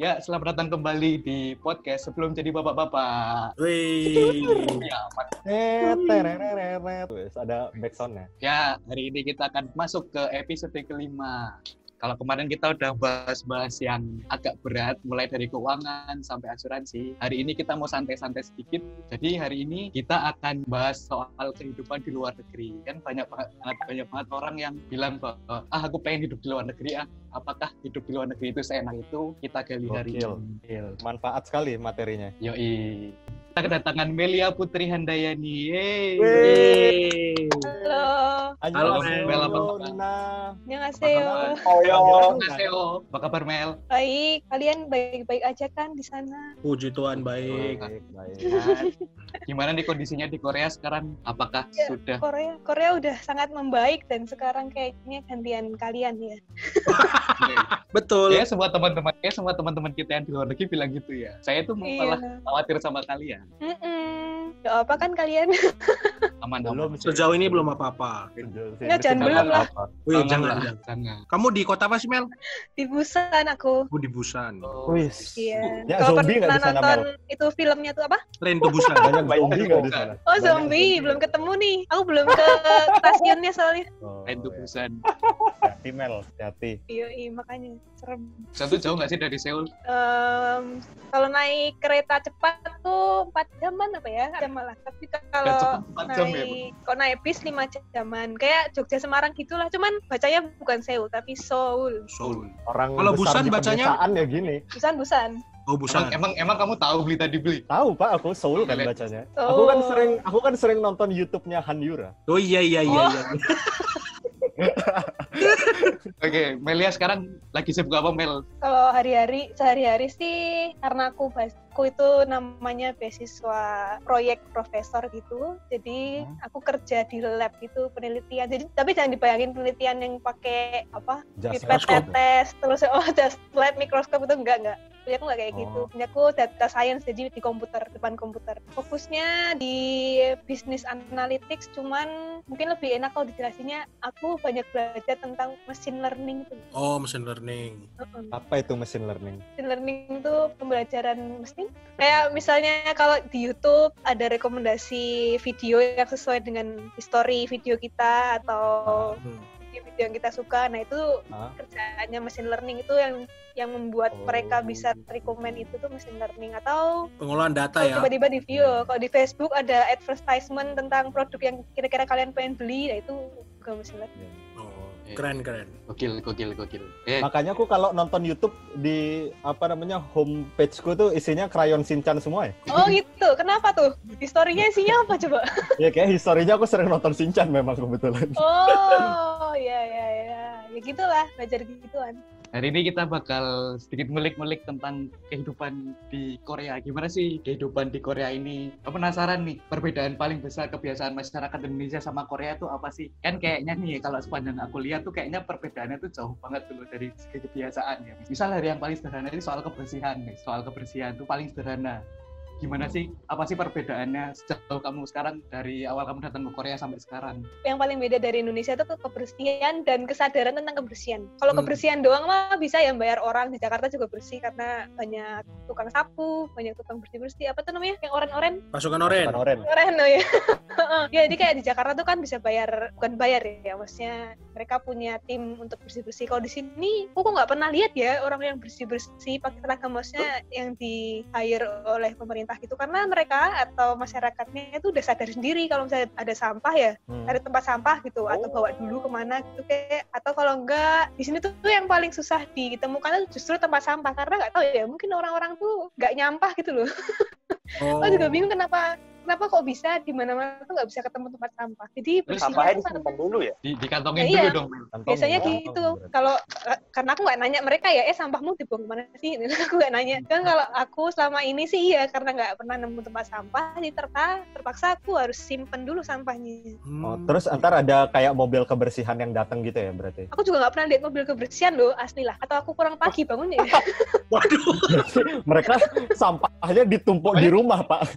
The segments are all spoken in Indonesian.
Ya, selamat datang kembali di podcast sebelum jadi bapak-bapak. Wih. Ya, ada backsoundnya. ya, hari ini kita akan masuk ke episode kelima. Kalau kemarin kita udah bahas-bahas yang agak berat, mulai dari keuangan sampai asuransi. Hari ini kita mau santai-santai sedikit. Jadi hari ini kita akan bahas soal kehidupan di luar negeri. Kan banyak banget, banyak banget orang yang bilang bahwa, ah aku pengen hidup di luar negeri ah. Apakah hidup di luar negeri itu seenak itu? Kita gali hari Gokil. ini. Manfaat sekali materinya. Yoi. Kita kedatangan Melia Putri Handayani. Yeay. Halo, Halo, Annyeonghaseyo, Mel, apa kabar? Annyeonghaseyo. Annyeonghaseyo. Apa kabar Mel? Baik, kalian baik-baik aja kan di sana? Puji Tuhan baik. Baik, baik. Gimana nih kondisinya di Korea sekarang? Apakah Ya. sudah Korea, Korea udah sangat membaik dan sekarang kayaknya gantian kalian ya. Betul. Ya semua teman-teman, ya semua teman-teman kita yang di luar negeri bilang gitu ya. Saya tuh malah Iya. khawatir sama kalian. Ya apa kan kalian? Aman Belum. Sejauh ini belum apa-apa. Nggak, jangan belum lah. apa-apa. Wih, Jangan jangan, lah, jangan. Kamu di kota apa sih, Mel? Di Busan aku. Aku di Busan. Oh, Wih. Iya. Ya, Kalau zombie nggak pernah di sana, nonton itu filmnya tuh apa? Tren ke Busan. Banyak zombie nggak di sana? Oh zombie, belum ketemu nih. Aku belum ke stasiunnya soalnya. Oh, Main tuh iya. Busan. Hati Mel, hati. Iya, iya makanya serem. Busan tuh jauh nggak sih dari Seoul? Em, kalau naik kereta cepat tuh 4 jaman apa ya? Jam malah. Tapi kalau cepat, empat jam ya, naik kalau naik bis 5 jaman. Kayak Jogja Semarang gitulah. Cuman bacanya bukan Seoul tapi Seoul. Seoul. Orang Kalau Busan bacanya? ya gini. Busan Busan. Oh, Emang, Busan. emang emang kamu tahu beli tadi beli? Tahu Pak, aku Seoul kan bacanya. Oh. Aku kan sering aku kan sering nonton YouTube-nya Han Yura. Oh iya iya iya Oh. iya. Oke, Melia sekarang lagi sibuk apa Mel? Kalau hari-hari sehari-hari sih karena aku aku itu namanya beasiswa proyek profesor gitu. Jadi Hmm. aku kerja di lab gitu penelitian. Jadi tapi jangan dibayangin penelitian yang pakai apa? Just pipet tetes terus oh just lab mikroskop itu enggak enggak punya aku enggak kayak gitu Oh. punya aku data science jadi di komputer depan komputer fokusnya di business analytics cuman mungkin lebih enak kalau dijelasinnya aku banyak belajar tentang machine learning tuh Oh, mesin learning. Heeh. apa itu machine learning? machine learning itu pembelajaran mesin kayak misalnya kalau di YouTube ada rekomendasi video yang sesuai dengan history video kita atau Hmm. Video yang kita suka nah itu Hah? kerjaannya machine learning itu yang yang membuat Oh. mereka bisa rekomend itu tuh machine learning atau Pengolahan data ya. tiba-tiba di view kalau di Facebook ada advertisement tentang produk yang kira-kira kalian pengen beli nah itu juga machine learning Oh, keren keren. Gokil, gokil, gokil. Eh, Makanya aku kalau nonton YouTube di apa namanya homepage-ku tuh isinya krayon Shinchan semua ya. oh gitu kenapa tuh historinya isinya apa coba Ya kayak historinya aku sering nonton Shinchan memang kebetulan. oh ya ya ya ya gitulah belajar gituan Hari ini kita bakal sedikit ngulik-ngulik tentang kehidupan di Korea. Gimana sih kehidupan di Korea ini? Penasaran nih, perbedaan paling besar kebiasaan masyarakat Indonesia sama Korea tuh apa sih? Kan kayaknya nih, kalau sepanjang aku lihat tuh kayaknya perbedaannya tuh jauh banget dulu dari kebiasaan ya. Misal dari yang paling sederhana ini soal kebersihan nih. Soal kebersihan tuh paling sederhana. Gimana sih, apa sih perbedaannya sejauh kamu sekarang dari awal kamu datang ke Korea sampai sekarang? yang paling beda dari Indonesia itu kebersihan dan kesadaran tentang kebersihan. Kalau Hmm. kebersihan doang mah bisa ya bayar orang di Jakarta juga bersih karena banyak tukang sapu, banyak tukang bersih bersih. Apa tuh namanya? Yang oren-oren? Pasukan oren. Bukan oren. Oren oh ya. ya jadi kayak di Jakarta tuh kan bisa bayar bukan bayar ya, maksudnya mereka punya tim untuk bersih bersih. Kalau di sini, aku kok nggak pernah lihat ya orang yang bersih bersih pakai tenaga maksudnya yang di hire oleh pemerintah gitu karena mereka atau masyarakatnya itu udah sadar sendiri kalau misalnya ada sampah ya Hmm. ada tempat sampah gitu atau bawa dulu ke mana gitu kayak atau kalau enggak di sini tuh, yang paling susah ditemukan justru tempat sampah karena nggak tahu ya mungkin orang-orang tuh nggak nyampah gitu loh Oh. aku juga bingung kenapa kenapa kok bisa di mana-mana tuh nggak bisa ketemu tempat sampah jadi sampahnya tuh disimpan dulu ya? Di, dikantongin iya. dulu dong, Mel. Kantong biasanya ya, gitu kalau eh, karena aku nggak nanya mereka ya eh sampahmu dibuang ke mana sih aku nggak nanya kan kalau aku selama ini sih iya karena nggak pernah nemu tempat sampah jadi terpaksa terpaksa aku harus simpen dulu sampahnya Hmm. Oh, terus antar ada kayak mobil kebersihan yang datang gitu ya berarti. aku juga nggak pernah lihat mobil kebersihan loh asli lah atau aku kurang pagi bangunnya ya Waduh. Mereka sampahnya ditumpuk di rumah, Pak.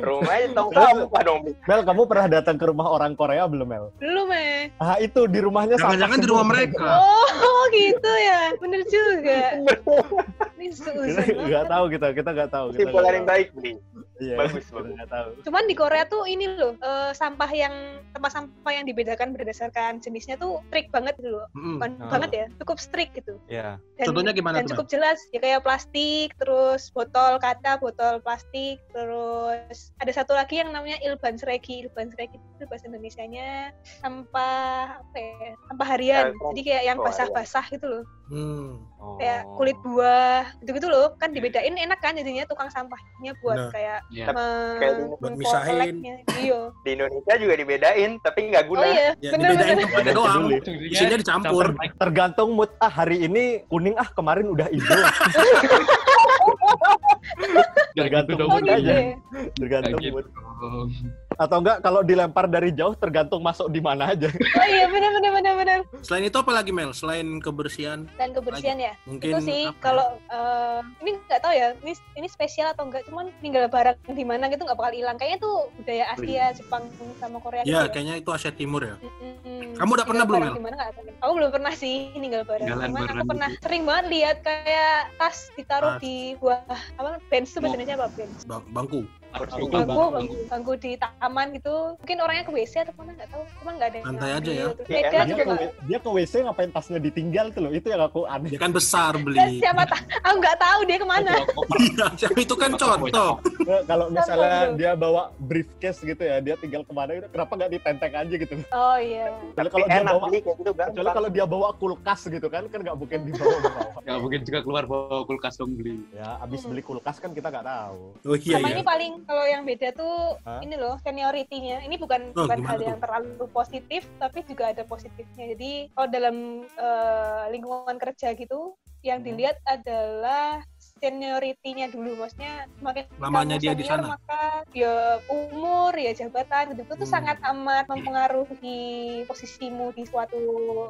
Rumahnya tong sampah dong. Mel, kamu pernah datang ke rumah orang Korea belum, Mel? Belum eh. Ah, itu di rumahnya Jangan-jangan di rumah mereka. Oh gitu ya, bener juga. Ini Nggak banget. tahu kita, kita nggak tahu. Kita Kesimpulan yang tahu. baik, Bli. Iya, Bagus, bagus. nggak tahu. Cuman di Korea tuh ini loh, eh, sampah yang tempat sampah yang dibedakan berdasarkan jenisnya tuh strict banget gitu loh. Mm-mm. Bukan Ah. banget ya, cukup strict gitu. Iya. Dan, Contohnya gimana dan tuh, cukup jelas ya kayak plastik, terus botol kaca, botol plastik, terus ada satu lagi yang namanya ilban seregi. Ilban seregi itu bahasa Indonesianya sampah apa ya? Sampah harian. Eh, Jadi kayak yang basah-basah gitu loh. Hmm. Kayak Oh. kulit buah gitu-gitu loh. Kan dibedain enak kan jadinya tukang sampahnya buat Benar. kayak Iya. me- Kayak di- Buat misahin. Iya. Di Indonesia juga dibedain, tapi nggak guna. Oh iya, Ya, bener dibedain bener. tempatnya doang. Peduli. Isinya dicampur. Tergantung mood. Ah, hari ini kuning, ah kemarin udah hijau. Tergantung Oh mood gitu aja. Tergantung gitu. Atau enggak kalau dilempar dari jauh tergantung masuk di mana aja. Oh iya bener bener bener bener. Selain itu apa lagi Mel? Selain kebersihan, Dan kebersihan ya. mungkin itu sih kalau eh, ini nggak tahu ya ini ini spesial atau enggak cuman tinggal barang di mana gitu nggak bakal hilang kayaknya tuh budaya Asia Jepang sama Korea Ya, gitu kayaknya itu Asia Timur ya. Mm-mm. Kamu udah pernah belum, Tinggal Mel? aku belum pernah sih ninggal barang cuman aku pernah gitu. sering banget lihat kayak tas ditaruh Tas. di buah apa bench itu bahasa. Indonesia apa bench Bang- Bangku. Kursi, Bangku, bangku bangku. bangku bangku di taman gitu mungkin orangnya ke WC atau mana nggak tahu cuman nggak ada yang Santai aja ya. Iya, Medan enak Dia juga ke, nggak dia ke WC ngapain tasnya ditinggal tuh loh. Itu yang aku aneh. Dia kan besar Dan beli. siapa tahu aku nggak tahu dia ke mana Iya, siapa itu kan contoh. Nah, kalau misalnya dia bawa briefcase gitu ya, dia tinggal ke mana gitu, kenapa nggak ditenteng aja gitu? oh iya kalau dia bawa, kayak gitu kecuali kalau dia bawa kulkas gitu kan, kan nggak mungkin dibawa bawa. Nggak mungkin juga keluar bawa kulkas dong beli. Ya, abis beli kulkas kan kita nggak tahu. Oh iya sama ya. ini paling kalau yang beda tuh Hah? ini loh seniority-nya. Ini bukan Oh, bukan hal tuh? yang terlalu positif tapi juga ada positifnya. Jadi kalau dalam eh, lingkungan kerja gitu yang Hmm. dilihat adalah seniority-nya dulu maksudnya semakin Lamanya kamu dia di sana. maka ya umur ya jabatan gitu itu Hmm. sangat amat mempengaruhi posisimu di suatu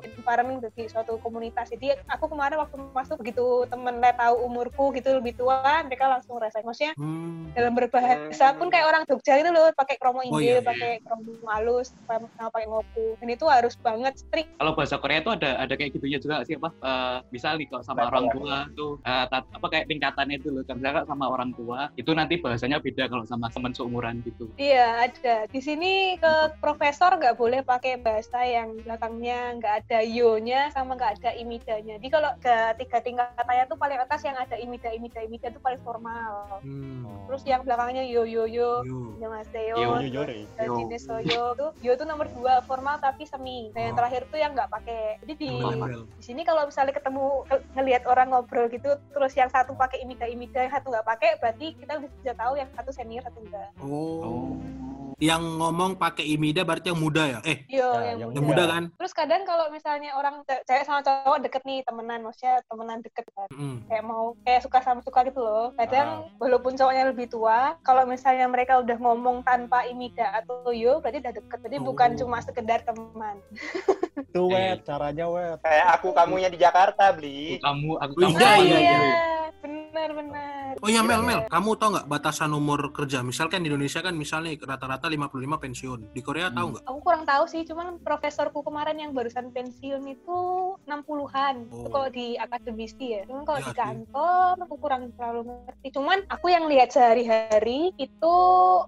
environment di suatu komunitas jadi aku kemarin waktu masuk begitu temen lihat tahu umurku gitu lebih tua mereka langsung rasa maksudnya Hmm. dalam berbahasa pun kayak orang Jogja itu loh pakai kromo Oh, inggil iya, iya. pakai kromo halus pakai ngoku dan itu harus banget strict Kalau bahasa Korea itu ada ada kayak gitunya juga sih apa? Eh, misal nih kalau sama orang tua tuh tat- apa kayak tingkatannya itu loh. Misalkan sama orang tua itu nanti bahasanya beda kalau sama teman seumuran gitu. Iya ada. Di sini ke profesor nggak boleh pakai bahasa yang belakangnya nggak ada yo-nya sama nggak ada imidanya. Jadi kalau ke tiga tingkatannya tuh paling atas yang ada imida imida imida itu paling formal. Hmm. Terus yang belakangnya yo yo yo Yo. Annyeonghaseyo, Yo, yo, yo, yo. Tuh yo tuh nomor dua formal tapi semi. Nah yang Oh. terakhir tuh yang nggak pakai. Jadi di di sini kalau misalnya ketemu ke- ngelihat orang ngobrol gitu terus yang satu pakai imida imida yang satu nggak pakai berarti kita bisa tahu yang satu senior satu enggak. Oh. Yang ngomong pakai imida berarti yang muda ya? Eh, Yo, Ya, yang, yang yang muda kan? Terus kadang kalau misalnya orang ce- cewek sama cowok deket nih temenan, maksudnya temenan deket kan. Hmm. Kayak mau kayak suka sama suka gitu loh. Kadang walaupun cowoknya lebih tua, kalau misalnya mereka udah ngomong tanpa imida atau yo, berarti udah deket. Jadi bukan Oh. cuma sekedar teman. Itu wet, caranya wet. Kayak aku kamunya di Jakarta beli. Kamu aku Oh, kamu. iya, iya, iya. benar-benar. Oh iya Mel, Mel, kamu tau nggak batasan umur kerja? Misalkan di Indonesia kan misalnya rata-rata 55 pensiun. Di Korea tahu nggak? Aku kurang tahu sih, cuman profesorku kemarin yang barusan pensiun itu 60-an. Itu Oh. kalau di akademisi ya. Cuman kalau Ya di sih. kantor aku kurang terlalu ngerti. Cuman aku yang lihat sehari-hari itu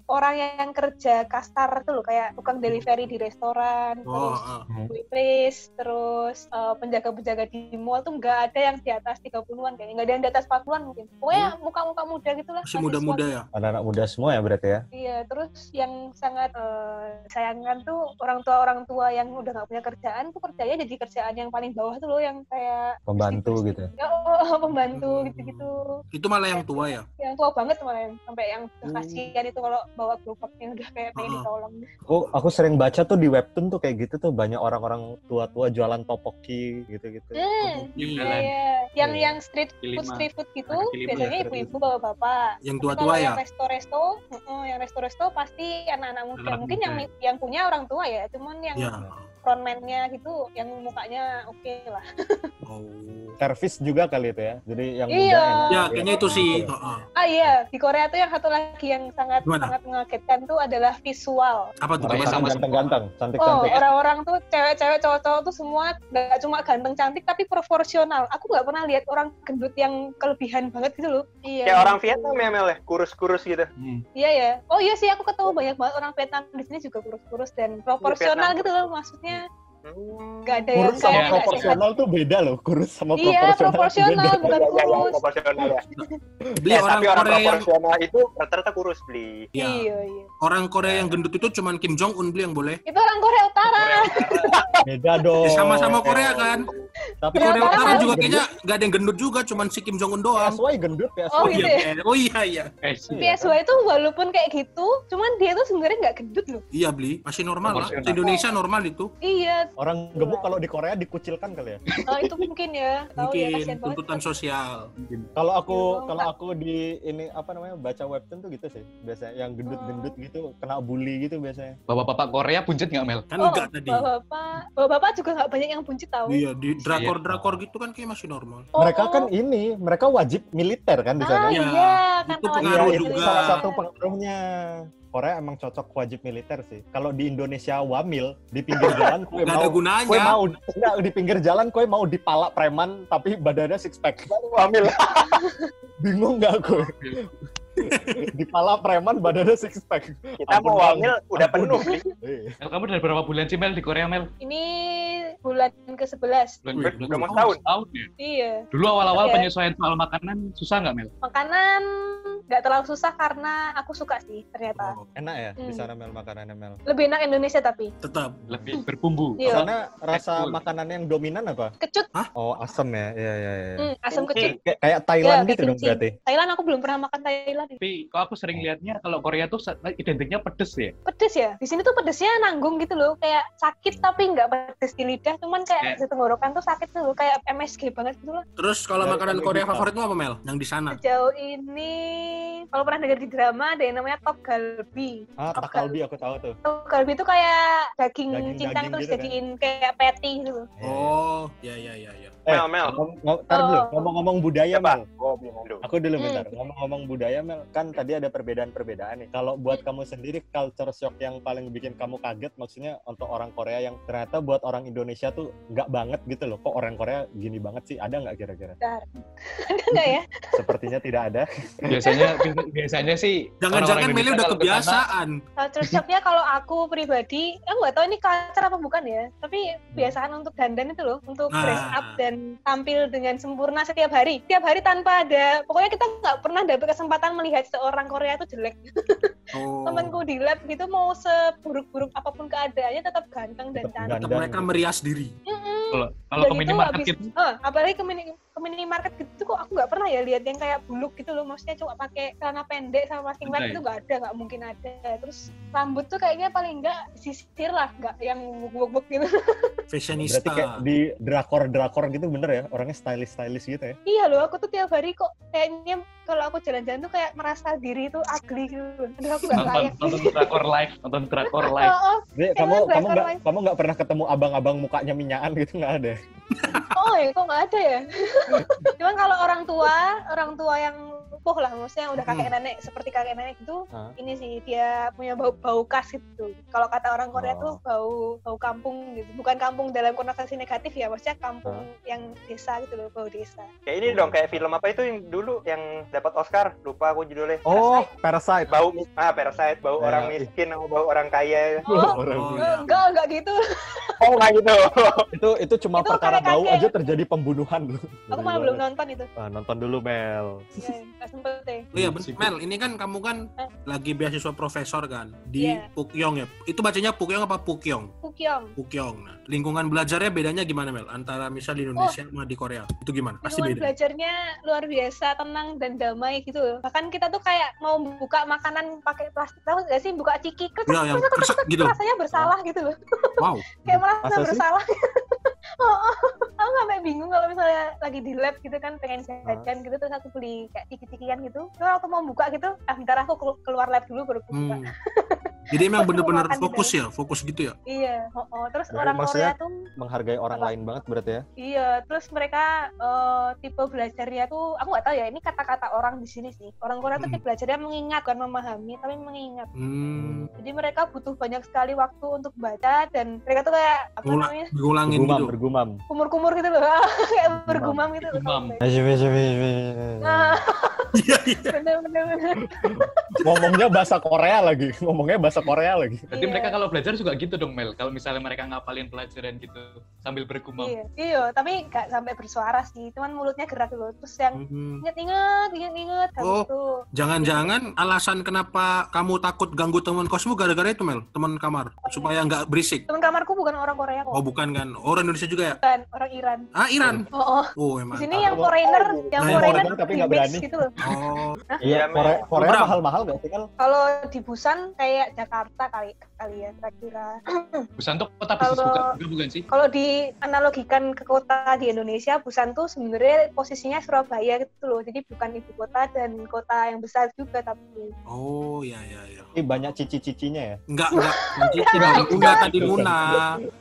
orang yang kerja kastar tuh loh kayak tukang delivery di restoran, Oh, terus waitress, terus eh, penjaga-penjaga di mall tuh nggak ada yang di atas 30-an kayaknya. Nggak ada yang di atas 40-an mungkin. Pokoknya muka-muka muda gitu lah. masih muda-muda ya? Anak-anak muda semua ya berarti ya? Iya, terus yang sangat eh, sayangkan tuh orang tua orang tua yang udah nggak punya kerjaan tuh kerjanya jadi kerjaan yang paling bawah tuh loh yang kayak Pembantu gitu ya? Ya, oh, pembantu Hmm. gitu-gitu. Itu malah yang tua ya? Yang tua banget malah yang sampai yang Hmm. kasihan itu kalau bawa gerobak yang udah kayak pengen Ah. ditolong. Aku aku sering baca tuh di webtoon tuh kayak gitu tuh banyak orang-orang tua-tua jualan topoki gitu-gitu. Hmm. Iya, iya. Yang Iya. yang street food street food gitu biasanya ya, ibu-ibu bawa bapak. Yang tua-tua ya? yang resto-resto, heeh, yang resto-resto pasti anak-anak muda. Anak Mungkin muda. yang yang punya orang tua ya, cuman yang Ya. Frontman-nya gitu yang mukanya oke lah. Oh. Servis juga kali itu ya. Jadi yang Iya. muda enak. Ya, kayaknya itu sih. Heeh. Ah iya, di Korea tuh yang satu lagi yang sangat Gimana? sangat mengagetkan tuh adalah visual. Apa tuh? Mereka sama ganteng-ganteng, Oh, cantik-cantik. orang-orang tuh cewek-cewek cowok-cowok tuh semua nggak cuma ganteng cantik tapi proporsional. Aku nggak pernah lihat orang gendut yang kelebihan banget gitu loh. Iya. Kayak orang Vietnam ya Mel ya, kurus-kurus gitu. Hmm. Iya ya. Oh iya sih aku ketemu banyak banget orang Vietnam di sini juga kurus-kurus dan proporsional Vietnam. gitu loh maksudnya. Hmm. Nggak ada yang Kurus sama kayak proporsional tuh beda loh. Kurus sama Iya, proporsional. proporsional beda. bukan Ya, ya, ya, kurus. proporsional ya. Beli orang tapi orang Korea yang proporsional itu rata-rata kurus beli. ya, Iya iya. orang Korea yang gendut itu cuman Kim Jong Un beli yang boleh. Itu orang Korea Utara. Beda dong. Ya, sama-sama Korea kan. Tapi Korea Utara Utara juga kayaknya nggak ada yang gendut juga, cuman si Kim Jong Un doang. PSY gendut, PSY. Oh, Oh gitu iya, ya? iya. oh iya iya. Eh. PSY itu walaupun kayak gitu, cuman dia tuh sebenarnya nggak gendut loh. Iya beli, masih normal lah. Indonesia normal itu. Iya, Orang gemuk kalau di Korea dikucilkan kali ya. oh, itu mungkin ya. Tahu ya Mungkin banget. tuntutan sosial. Kalau aku Iya, kalau aku di ini apa namanya baca webtoon tuh gitu sih. Biasanya yang gendut-gendut gitu kena bully gitu biasanya. Bapak-bapak Korea buncit nggak Mel? Kan Oh, enggak tadi. bapak-bapak, bapak-bapak juga nggak banyak yang buncit tahu. Iya, di drakor-drakor gitu kan kayak masih normal. Oh, mereka oh. kan ini, mereka wajib militer kan di Ah sana. Iya, iya, karena itu pengaruh Iya, itu juga. salah satu pengaruhnya. Korea emang cocok wajib militer sih. Kalau di Indonesia wamil di pinggir jalan kue Nggak ada mau gunanya. kue mau enggak di pinggir jalan kue mau dipalak preman tapi badannya six pack. Wamil. Bingung nggak kue? dipalak preman badannya six pack. Kita Ampun, mau wamil udah penuh. Eh, Mel, kamu dari berapa bulan sih Mel di Korea Mel? Ini bulan ke-11. Bulan, bulan- setahun. setahun ya? Iya. Dulu awal-awal Iya. penyesuaian soal makanan susah nggak Mel? Makanan nggak terlalu susah karena aku suka sih ternyata. Oh, enak ya di Hmm. sana mel makanannya mel. Lebih enak Indonesia tapi. tetap. Lebih berbumbu. Iya. Sana rasa makanan yang dominan apa? Kecut, Oh asam ya, iya iya iya. hmm, asam kecut. Kayak, Thailand Iya, gitu dong berarti. Thailand aku belum pernah makan Thailand. Tapi kok aku sering lihatnya kalau Korea tuh identiknya pedes ya. Pedes ya. Di sini tuh pedesnya nanggung gitu loh, kayak sakit tapi nggak pedes di lidah, cuman kayak di tenggorokan tuh sakit tuh loh, kayak MSG banget gitu loh. Terus kalau makanan Korea favoritmu apa Mel? Yang di sana? Sejauh ini, kalau pernah dengar di drama ada yang namanya top galbi. Ah, Top takalbi aku tahu tuh. Top galbi itu kayak daging, Daging-daging cincang terus gitu kan? jadiin kayak patty gitu loh. Oh, ya ya ya ya. Eh, Mel, Mel. Ngom- ngom- tar dulu, Oh. ngomong-ngomong budaya Siapa? Mel. Oh. Aku dulu Hmm. bentar. Ngomong-ngomong budaya Mel, kan tadi ada perbedaan-perbedaan nih. Kalau buat kamu sendiri culture shock yang paling bikin kamu kaget maksudnya untuk orang Korea yang ternyata buat orang Indonesia tuh nggak banget gitu loh. Kok orang Korea gini banget sih? Ada nggak kira-kira? Ada nggak ya? Sepertinya tidak ada. Biasanya biasanya sih Jangan-jangan Meli udah kebiasaan. Culture shocknya kalau aku pribadi, aku nggak tahu ini culture apa bukan ya. Tapi kebiasaan untuk dandan itu loh, untuk Ah. dress up dan tampil dengan sempurna setiap hari. Setiap hari tanpa ada, pokoknya kita nggak pernah dapet kesempatan melihat seorang Korea itu jelek. Oh. Temenku di lab gitu mau seburuk-buruk apa pun keadaannya tetap ganteng dan Tetap cantik. Tetap mereka merias diri. Mm-mm. Kalau ke minimarket habis- gitu, apalagi ke mini ke minimarket gitu kok aku nggak pernah ya lihat yang kayak buluk gitu loh maksudnya cuma pakai celana pendek sama masking ya? itu nggak ada nggak mungkin ada terus rambut tuh kayaknya paling nggak sisir lah nggak yang buk-buk gitu Fashionista. Berarti kayak di drakor-drakor gitu bener ya? Orangnya stylish-stylish gitu ya? iya loh aku tuh tiap hari kok kayaknya kalau aku jalan-jalan tuh kayak merasa diri tuh ugly gitu aduh aku nggak nonton layak nonton drakor live, nonton drakor Oh, live. oh, Jadi Kayak kamu drakor kamu nggak kamu nggak pernah ketemu abang-abang mukanya minyakan gitu nggak ada? oh ya kok nggak ada ya cuman kalau orang tua orang tua yang sepuh lah maksudnya udah kakek nenek seperti kakek nenek gitu Hah? ini sih dia punya bau bau khas gitu kalau kata orang Korea Oh. tuh bau bau kampung gitu bukan kampung dalam konotasi negatif ya maksudnya kampung yang desa gitu loh bau desa Kayak ini dong, kayak film apa itu yang dulu yang dapat Oscar? Lupa aku judulnya. Oh, Parasite. Bau ah Parasite, bau Ya, orang i- miskin sama bau orang kaya. oh, Orang Oh, iya. enggak enggak gitu Oh, nggak gitu. itu itu cuma Itu perkara bau aja terjadi pembunuhan loh. aku malah belum nonton itu Ah, nonton dulu Mel. ya sempet deh Oh iya, ben- Sibuk. Mel, ini kan kamu kan Eh. lagi beasiswa profesor kan di Iya. Pukyong ya. Itu bacanya Pukyong apa Pukyong? Pukyong Pukyong. Nah, lingkungan belajarnya bedanya gimana Mel? Antara misal di Indonesia sama di Korea. Itu gimana? Pasti lingkungan beda. belajarnya luar biasa tenang dan damai gitu bahkan kita tuh kayak mau buka makanan pakai plastik tahu nggak sih buka ciki kan Ya, yang kresek gitu. rasanya bersalah gitu loh Wow. kayak merasa Masa bersalah oh, oh. aku sampai bingung kalau misalnya lagi di lab gitu kan pengen jajan gitu terus aku beli kayak ciki-cikian gitu terus waktu mau buka gitu ah bentar aku kelu- keluar lab dulu baru buka Hmm. Jadi emang bener-bener fokus ya, fokus gitu ya. Iya, oh, oh. terus orang Korea tuh Menghargai orang Apa? lain banget berarti ya. Iya, terus mereka eh, tipe belajarnya tuh, aku nggak tahu ya, ini kata-kata orang di sini sih. Orang Korea tuh Hmm. tipe belajarnya mengingat, bukan memahami, tapi mengingat. Hmm, Jadi mereka butuh banyak sekali waktu untuk baca dan mereka tuh kayak apa Ngula- namanya, ngulangin Bergumam, gitu. bergumam. kumur-kumur gitu loh, kayak bergumam gitu loh. Bergumam. Nah, Iya, iya. bener-bener. Ngomongnya bahasa Korea lagi. Ngomongnya bahasa Korea lagi. Berarti Iya. mereka kalau belajar juga gitu dong Mel. Kalau misalnya mereka ngapalin pelajaran gitu sambil bergumam. Iya, iya, tapi nggak sampai bersuara sih, cuman mulutnya gerak dulu. Terus yang Hmm. inget-inget, inget-inget, Oh. itu Jangan-jangan alasan kenapa kamu takut ganggu teman kosmu gara-gara itu Mel, teman kamar, supaya nggak berisik. teman kamarku bukan orang Korea kok, Oh bukan kan, orang Indonesia juga ya? bukan orang Iran. Ah Iran. Oh, oh. Oh di emang. sini Aku- yang foreigner, yang yang foreigner foreigner tapi di nggak berani. gitu loh. Oh, Iya, Iya, Korea. Korea mahal-mahal gak sih, Mel? Kalau di Busan kayak Jakarta kali kali ya kira-kira. Busan tuh kota bisnis Kalau- bukan juga bukan sih? Kalau dianalogikan ke kota di Indonesia, Busan tuh sebenarnya posisinya Surabaya gitu loh. Jadi bukan ibu kota dan kota yang besar juga tapi. oh ya ya ya. Ini banyak cici-cicinya ya? Enggak enggak. Tidak enggak tadi Luna.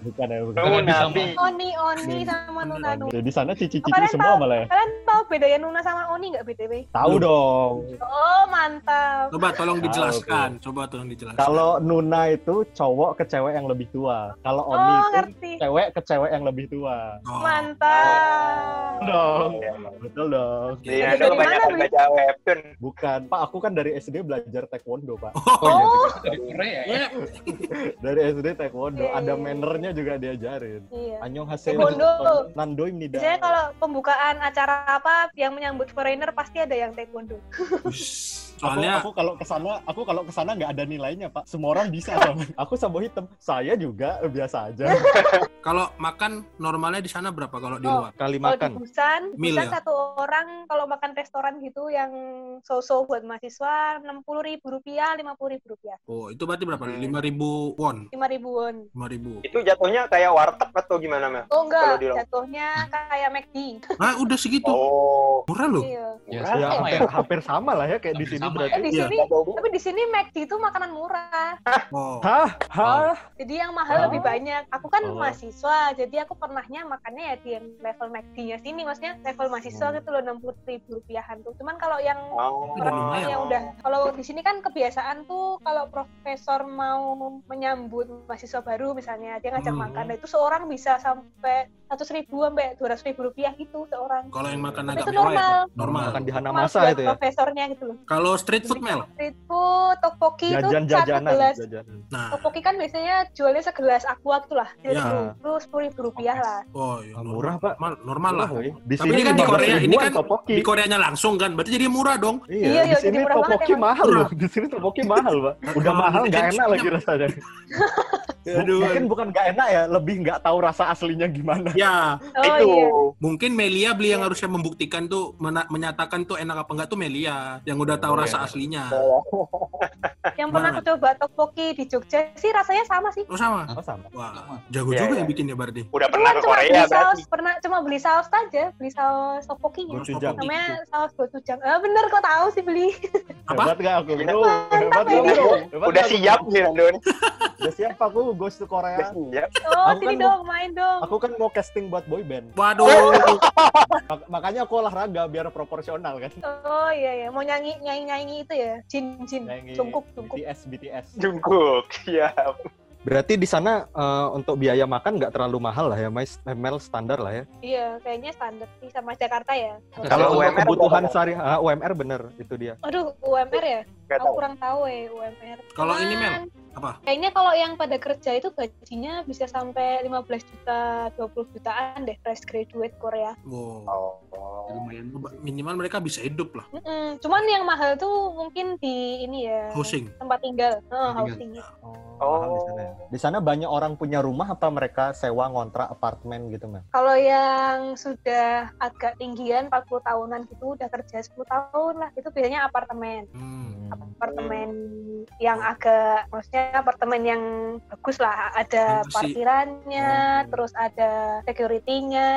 Bukan ya, bukan. Nuna. Oni Oni sama Nuna Nuna. Ya, di sana cici-cici Kalian semua malah ya? Kalian tahu bedanya Nuna sama Oni nggak BTW? Tahu dong. Oh mantap. Coba tolong Tahu, dijelaskan. Coba tolong dijelaskan. Kalau Nuna itu cowok ke cewek yang lebih tua. Kalau Oni Oh itu ngerti. cewek ke cewek yang lebih tua. Oh. Mantap. Dong. Iya. Betul dong. Iya. Indo Dari mana, kebanyakan Bi? baca webtoon. Bukan. Pak, aku kan dari SD belajar taekwondo, Pak. Oh iya, dari Korea ya. Dari SD taekwondo. Iya, Ada iya. mannernya juga diajarin. Iya. Annyeonghaseyo. Taekwondo. Nandoimnida. Biasanya kalau pembukaan acara apa yang menyambut foreigner pasti ada yang taekwondo. Aku, soalnya aku kalau ke sana, aku kalau ke sana nggak ada nilainya, Pak. Semua orang bisa. sama. aku sambo hitam. Saya juga biasa aja. kalau makan normalnya di sana berapa kalau di Oh. luar? Kali Kalau di makan. Busan, Mil Busan ya? satu orang kalau makan restoran gitu yang so-so buat mahasiswa enam puluh ribu rupiah, lima puluh ribu rupiah, Oh, itu berarti berapa? Hmm. 5000 won. lima ribuan. 5000. Itu jatuhnya kayak warteg atau gimana, Mel? Oh Kalau enggak, di jatuhnya kayak McD. Ah, udah segitu. Oh. Murah loh. Iya. Ya, Murah. Ya, sama ya. hampir, hampir sama lah ya kayak di sini sama berarti. Eh, di Iya. sini, tapi di sini McD itu makanan murah. Oh. Hah? Hah? Jadi yang mahal Oh. lebih banyak. Aku kan Oh. mahasiswa, jadi aku pernahnya makannya ya di yang level McD-nya sini, maksudnya level mahasiswa Hmm. gitu loh enam puluh ribu rupiahan tuh. Cuman kalau yang Oh. Yang udah kalau di sini kan kebiasaan tuh kalau profesor mau menyambut mahasiswa baru misalnya dia ngajak Hmm. makan nah itu seorang bisa sampai seratus ribu sampai dua ratus ribu rupiah gitu seorang Kalau yang makan Tapi agak itu mewah ya, normal. Pak? normal. Makan di Mas Hanamasa itu ya. profesornya gitu loh Kalau street food Mel. street food tteokbokki itu satu gelas jajanan. Nah, tteokbokki kan biasanya jualnya segelas aqua gitu lah Ya. itu sepuluh ribu rupiah lah oh, iya, Ah, murah, Pak. Normal, normal lah. Murah. Di Tapi sini ini kan di 15 Korea, ini kan topoki. Di Koreanya langsung kan, berarti jadi murah dong. Iya, Iya, iya, di sini murah topoki mahal loh. Di sini topoki mahal, Pak. Udah Kalau mahal nggak enak lagi rasanya. Aduh. Mungkin bukan nggak enak ya, lebih nggak tahu rasa aslinya gimana. Ya, oh itu. iya mungkin Melia beli yang harusnya membuktikan tuh mena- menyatakan tuh enak apa enggak tuh Melia yang udah tahu Oh, rasa aslinya. yang pernah aku coba tteokbokki di Jogja sih rasanya sama sih Oh sama. Oh, sama. Wah, jago Iya, juga iya. yang bikinnya berarti. Udah pernah Cuman ke cuma Korea beli saus, berarti. pernah cuma beli saus aja, beli saus tteokbokkinya. Gochujang. Namanya saus gochujang. Ah bener kok tahu sih beli. Apa? Hebat nggak aku? Hebat? Hebat nih Nando nih. Udah siap aku ghost to Korea. siap. Oh Aku sini kan dong, main dong. Aku kan mau casting buat boy band. Waduh. Mak- makanya aku olahraga biar proporsional kan. Oh iya ya, mau nyanyi nyanyi nyanyi itu ya, Jin Jin, Nyanyi Jungkook Jungkook. BTS BTS. Jungkook. Siap. Berarti di sana eh, untuk biaya makan nggak terlalu mahal lah ya, Mas. Mel standar lah ya. Iya, kayaknya standar sih sama Jakarta ya. Kalau UMR kebutuhan sehari ah, UMR bener itu dia. Aduh, UMR ya? Gak Aku tahu. kurang tahu ya UMR. Kalau ini, Mel, apa? Kayaknya kalau yang pada kerja itu gajinya bisa sampai 15 juta, 20 jutaan deh fresh graduate Korea. Wow. Oh. Lumayan. Minimal mereka bisa hidup lah. Mm-mm. Cuman yang mahal tuh mungkin di ini ya Housing. tempat tinggal, oh, Tempat housing. Oh, Oh. di sana ya. Di sana banyak orang punya rumah atau mereka sewa ngontrak apartemen gitu, Mel? Kalau yang sudah agak tinggian 40 tahunan gitu udah kerja 10 tahun lah itu biasanya apartemen. Hmm. Apartemen yang agak maksudnya apartemen yang bagus lah ada parkirannya Hmm. terus ada security-nya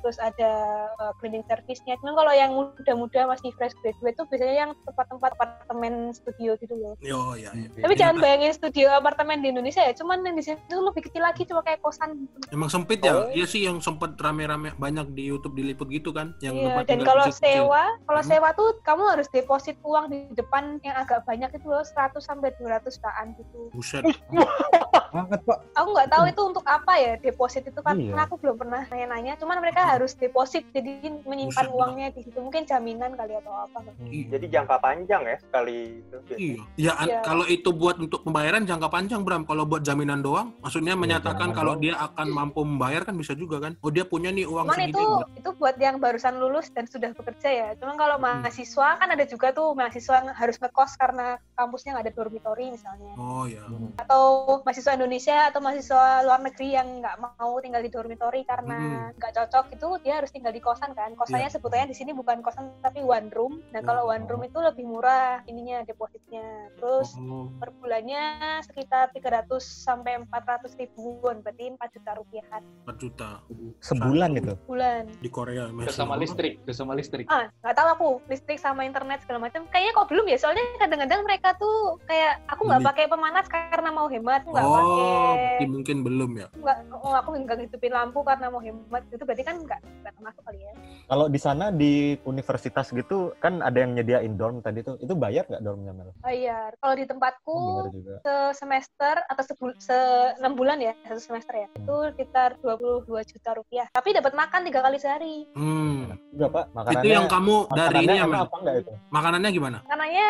terus ada uh, cleaning service-nya cuman kalau yang muda-muda masih fresh graduate tuh biasanya yang tempat-tempat apartemen studio gitu loh Yo, ya, ya. tapi Iya, jangan Kak. bayangin studio apartemen di Indonesia ya cuman yang di sini tuh lebih kecil lagi cuma kayak kosan gitu. Emang sempit ya? Oh. Iya sih yang sempet rame-rame banyak di YouTube diliput gitu kan, yang Iya, dan kalau sewa, kalau Hmm. sewa tuh kamu harus deposit uang di depan yang agak banyak itu loh, 100 sampai 200 jutaan gitu. Buset. Banget, Pak. Aku nggak tahu itu untuk apa ya deposit itu kan Iya. aku belum pernah nanya-nanya. Cuman mereka harus deposit jadi menyimpan Buset, uangnya di situ. Mungkin jaminan kali atau apa. Ih, Jadi jangka panjang ya sekali itu. Iya. Ya, Iya. kalau itu buat untuk pembayaran jangka panjang, Bram. Kalau buat jaminan doang, maksudnya menyatakan jaminan kalau dia akan mampu membayar kan bisa juga kan? Oh, dia punya nih uang Cuman segini itu buat itu buat yang barusan lulus dan sudah bekerja ya. Cuman kalau Hmm. mahasiswa kan ada juga tuh mahasiswa yang harus ngekos karena kampusnya nggak ada dormitory misalnya. Oh ya. atau mahasiswa Indonesia atau mahasiswa luar negeri yang nggak mau tinggal di dormitory karena nggak cocok itu dia harus tinggal di kosan kan kosannya Iya. sebetulnya di sini bukan kosan tapi one room nah kalau Oh. one room itu lebih murah ininya depositnya terus Oh, per bulannya sekitar 300 sampai 400 ribuan berarti 4 juta rupiahan 4 juta Sebulan itu. bulan di Korea. Sama listrik, sama listrik. ah nggak tahu aku listrik sama internet segala macam kayaknya kok belum ya soalnya kadang-kadang mereka tuh kayak aku nggak pakai pemanas karena mau hemat nggak Oh, pakai mungkin belum ya. nggak oh, aku nggak ngidupin lampu karena mau hemat itu berarti kan nggak nggak termasuk kali ya Kalau di sana di universitas gitu kan ada yang nyediain dorm tadi tuh. Itu bayar nggak dormnya Mel? bayar kalau di tempatku Oh, se semester atau sebul se enam bulan ya satu semester ya itu sekitar 22 juta rupiah tapi dapat makan tiga kali sehari Hmm. Juga Pak, makanannya. Itu yang kamu dari ini makanannya ya, apa enggak itu? Makanannya gimana? karenanya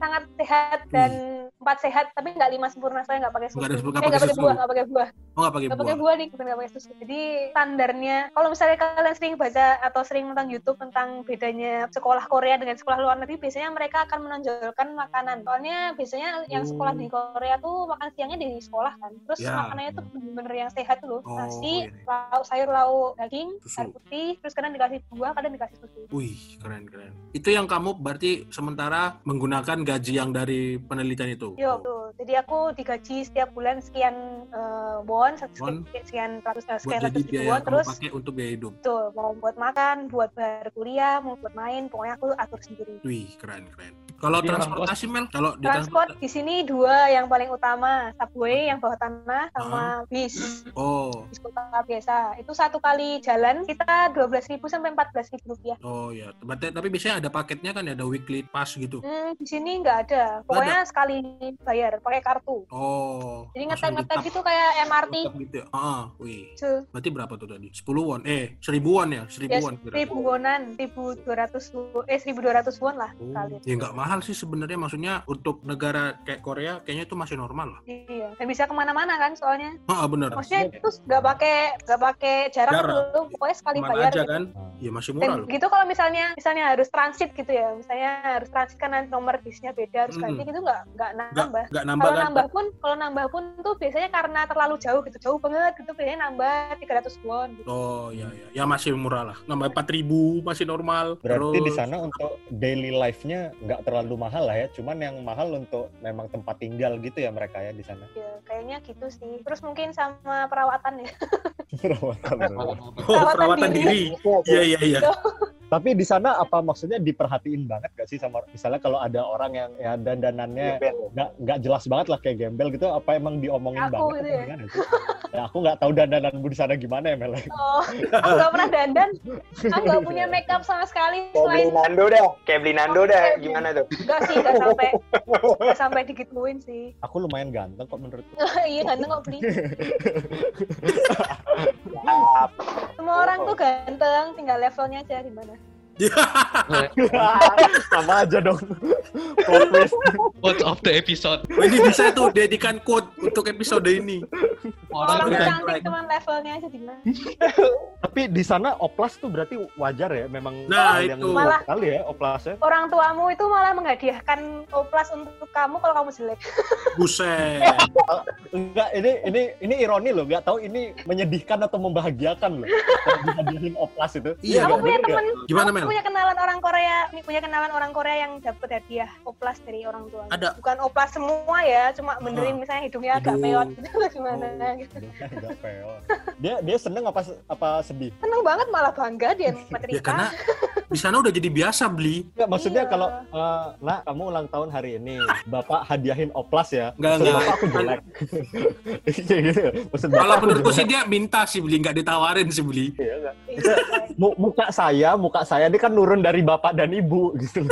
sangat sehat dan empat sehat tapi nggak lima sempurna saya nggak pakai susu Nggak eh pakai pakai buah nggak pakai buah Oh, nggak pakai nggak pakai buah. buah nih bukan nggak pakai susu jadi standarnya kalau misalnya kalian sering baca atau sering nonton YouTube tentang bedanya sekolah Korea dengan sekolah luar negeri biasanya mereka akan menonjolkan makanan soalnya biasanya yang sekolah di Korea tuh makan siangnya di sekolah kan terus Ya. makanannya tuh bener-bener yang sehat tuh loh Oh, nasi iya. lauk sayur lauk daging air putih terus kadang dikasih buah kadang dikasih susu Wih, keren keren. Itu yang kamu berarti sementara menggunakan gaji yang dari penelitian itu. Yo, tuh. Jadi aku digaji setiap bulan sekian eh, won, Won. sekian, ratus Buat sekian ratus ribu kamu terus pakai untuk biaya hidup. tuh mau buat makan, buat bayar kuliah, mau buat main, pokoknya aku atur sendiri. Wih, keren keren. Kalau transportasi Mel, kalau di Transport di sini dua yang paling utama, subway yang bawah tanah sama bis. Oh, Bis kota biasa. Itu satu kali jalan kita 12.000 sampai 14.000 rupiah. oh ya. Berarti tapi biasanya ada paketnya kan ya, ada weekly pass gitu. Hmm, di sini nggak ada. Pokoknya sekali bayar pakai kartu. Oh. Jadi ditap- gitu kayak MRT. gitu ya. Ah, wih. Tuh. Berarti berapa tuh tadi? 10 won. Eh, 1000 won ya? 1000 Ya, won kira. seribu wonan, seribu dua ratus eh seribu dua ratus won lah Oh, kali. ya nggak mahal sih sebenarnya maksudnya untuk negara kayak Korea kayaknya itu masih normal lah. Iya, dan bisa ke mana-mana kan soalnya. Ah bener. Maksudnya itu nggak pakai nggak pakai jarak, Jarak. dulu, pokoknya sekali Ke mana bayar. aja gitu. kan? Nah, Ya masih Dan murah loh. gitu kalau misalnya misalnya harus transit gitu ya, misalnya harus transit karena nomor bisnya beda harus Mm. ganti gitu nggak nggak nambah. nggak nambah Kalau kan? nambah pun kalau nambah pun tuh biasanya karena terlalu jauh gitu, jauh banget gitu biasanya nambah 300 won gitu. Oh ya ya. Ya masih murah lah. Nambah 4000 masih normal. Berarti di Terus- sana untuk daily life-nya nggak terlalu mahal lah ya, cuman yang mahal untuk memang tempat tinggal gitu ya mereka ya di sana. Ya, kayaknya gitu sih. Terus mungkin sama perawatan ya. Perawatan. Oh, Perawatan perawatan diri. Iya iya iya. Tapi di sana apa maksudnya diperhatiin banget gak sih sama misalnya kalau ada orang yang ya dandanannya nggak nggak jelas banget lah kayak gembel gitu, apa emang diomongin Aku banget gitu ya? gimana sih? Ya aku nggak tahu dandananmu di sana gimana ya Mel. Oh, aku nggak pernah dandan. Aku nggak punya makeup sama sekali Kayak beli selain Nando dah. Kayak beli Nando. Kayak beli- Gimana tuh? enggak sih, enggak sampai enggak sampai digituin sih. Aku lumayan ganteng kok menurutku. iya ganteng kok beli. Semua orang tuh ganteng, tinggal levelnya aja gimana. Sama aja dong. Quote of the episode. Oh, ini bisa tuh dedikan quote untuk episode ini. Orang Orang cantik cuman levelnya aja. Tapi di sana oplas tuh berarti wajar ya, memang Nah, hal yang itu. wajar Malah- sekali ya oplasnya. Orang tuamu itu malah menghadiahkan oplas untuk kamu kalau kamu jelek. Buset. Enggak, ini ini ini ironi loh, nggak tahu ini menyedihkan atau membahagiakan loh. Dihadiahin oplas itu. Iya, aku punya temen, Gimana, Mel? Punya kenalan orang Korea, nih punya kenalan orang Korea yang dapat hadiah oplas dari orang tua. Ada. Bukan oplas semua ya, cuma benerin misalnya hidungnya agak Hidung. peot gitu atau gimana Oh. gitu. Peot. Dia dia seneng apa apa sedih? Seneng banget malah bangga dia Ya cerita. karena di sana udah jadi biasa beli. Enggak, maksudnya Iya. kalau eh, nak kamu ulang tahun hari ini, bapak hadiahin oplas ya. Nggak, Maksud nggak. bapak aku jelek. Kayak gitu. Maksud Kalau aku menurutku sih dia minta sih beli, nggak ditawarin sih beli. Iya, nggak? Iya. Mu- muka saya, muka saya ini kan nurun dari bapak dan ibu gitu.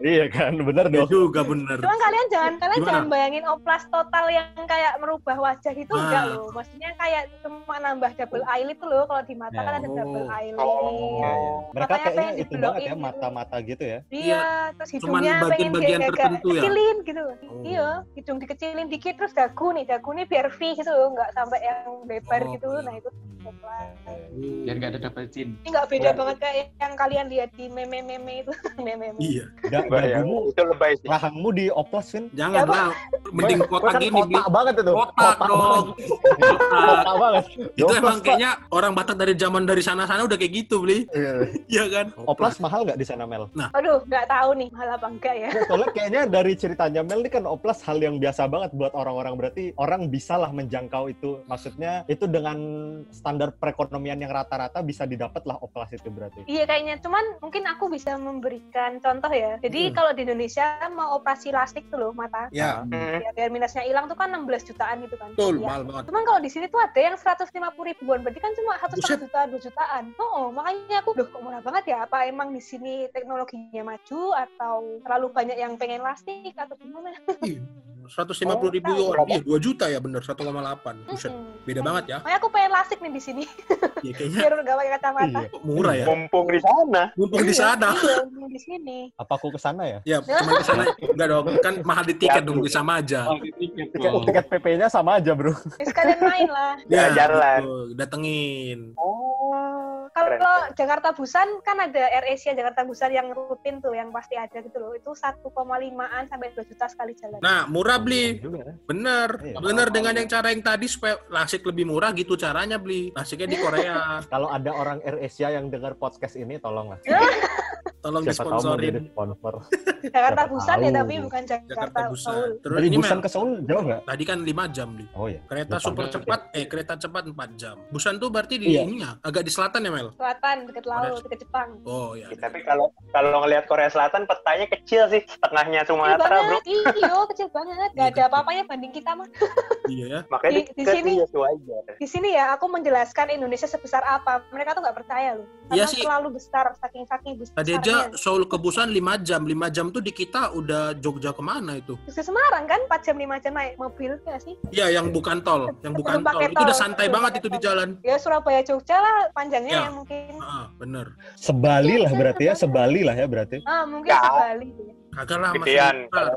iya kan, bener Ya dong. juga bener. Cuman kalian jangan kalian Gimana? jangan bayangin oplas total yang kayak merubah wajah gitu Ah. enggak loh. Maksudnya kayak cuma nambah double eyelid tuh loh kalau di mata kan ada Oh. double eyelid. Oh. Iya, iya. Mereka Makanya kayaknya pengen itu banget ya gitu. mata-mata gitu ya. Iya, terus cuman hidungnya pengen bagian-bagian kayak tertentu ya? kecilin gitu. Oh. Iya, hidung dikecilin dikit terus dagu nih, dagu nih biar V gitu loh, nggak sampai yang lebar Oh, gitu. iya. Nah itu oplas. biar nggak ada double chin. Ini nggak beda Iya. banget kayak yang kalian lihat di meme-meme itu, meme-meme. Iya. Ya, dagumu, itu lebay sih. rahangmu di oplas Vin. Jangan Ya, lah. Mending Kan kotak gini beli. kotak banget itu. Kotak dong. Kotak. Kotak banget. Itu emang Pak. kayaknya orang Batak dari zaman dari sana-sana udah kayak gitu beli. Iya. Iya kan? Oplas mahal nggak di sana Mel? Aduh, nggak tahu nih malah apa enggak ya. Nggak, Soalnya kayaknya dari ceritanya Mel ini kan oplas hal yang biasa banget buat orang-orang berarti orang bisa lah menjangkau itu. Maksudnya itu dengan standar perekonomian yang rata-rata bisa didapat lah oplas itu berarti. Iya kayaknya, cuman mungkin aku bisa memberikan contoh ya. Jadi Hmm. kalau di Indonesia mau operasi lastik tuh loh mata, Ya, Hmm. ya, biar minusnya hilang tuh kan 16 jutaan gitu kan. betul, Iya. mahal banget. Cuman kalau di sini tuh ada yang 150 ribuan, berarti kan cuma satu juta, dua jutaan. Oh, makanya aku, loh kok murah banget ya? Apa emang di sini teknologinya maju atau terlalu banyak yang pengen lastik atau gimana? Ih, 150 ribu Oh, yuan. Iya, 2 juta ya bener, 1,8. Buset. Mm-mm. Beda banget ya. Makanya aku pengen lastik nih di sini, Ya kayaknya biar nggak pakai kacamata. Iya. murah ya. Mumpung di sana. Mumpung di sana. Iya, di sini. Apa aku ke sana ya? Ya, cuma di sana enggak dong. Kan mahal di tiket dong, bisa sama aja. Oh, tiket. Oh. PP-nya sama aja, Bro. Ya, sekalian main lah. Ya, Jalan. gitu. datengin. Oh. Kalau Jakarta Busan kan ada Air Asia Jakarta Busan yang rutin tuh yang pasti ada gitu loh. Itu 1,5an sampai 2 juta sekali jalan. Nah, murah beli. Ya. Bener. Iya. Bener dengan yang cara yang tadi supaya lasik lebih murah gitu caranya beli. Lasiknya di Korea. Kalau ada orang Air Asia yang dengar podcast ini, tolonglah. Tolong Siapa tahu mau jadi disponsorin sponsor. Jakarta Siapa Busan ya tapi bukan Jakarta, Jakarta Seoul. Busan. Terus Dari ini Busan ke Seoul jauh nggak? tadi kan 5 jam beli. Oh iya. Kereta super cepat, eh kereta cepat 4 jam. Busan tuh berarti di Iya. ininya, agak di selatan ya Mel? Selatan deket laut, deket Jepang. Oh ya. Ya, tapi kalau kalau ngelihat Korea Selatan petanya kecil sih, setengahnya Kecil Sumatera, Bro. banget, iyo kecil banget. Gak ada apa-apanya banding kita mah. Iya ya. Makanya Di- di sini- iya. Di sini ya aku menjelaskan Indonesia sebesar apa. Mereka tuh nggak percaya loh. Iya Karena sih. terlalu besar, saking-saking besar. Tadi aja Seoul ke Busan 5 jam. 5 jam tuh di kita udah Jogja ke mana itu? Ke Semarang kan 4 jam 5 jam naik mobil ya sih. Iya, yang bukan tol. Yang bukan tol. pakai Itu udah tol. santai Sebelum banget itu di tol. jalan. Ya Surabaya Jogja lah panjangnya Ya. ya mungkin. Ah, bener. Sebali lah berarti ya, sebali lah ya berarti. Ah mungkin Ya. ke Bali. Kagak lah masih Gedean,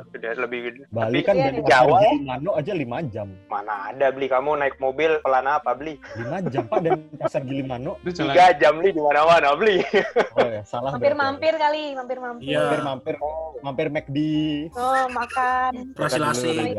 sudah lebih gede. Bali Tapi kan iya, dari di Jawa ya. Mano aja 5 jam. mana ada beli kamu naik mobil pelan apa beli? 5 jam Pak dan pasar Gilimano. Itu jalan Tiga jam beli di mana-mana beli. Oh ya, salah. berarti. Mampir-mampir kali, mampir-mampir. Iya. Mampir-mampir. Mampir McD. Oh, makan. Prasilasi.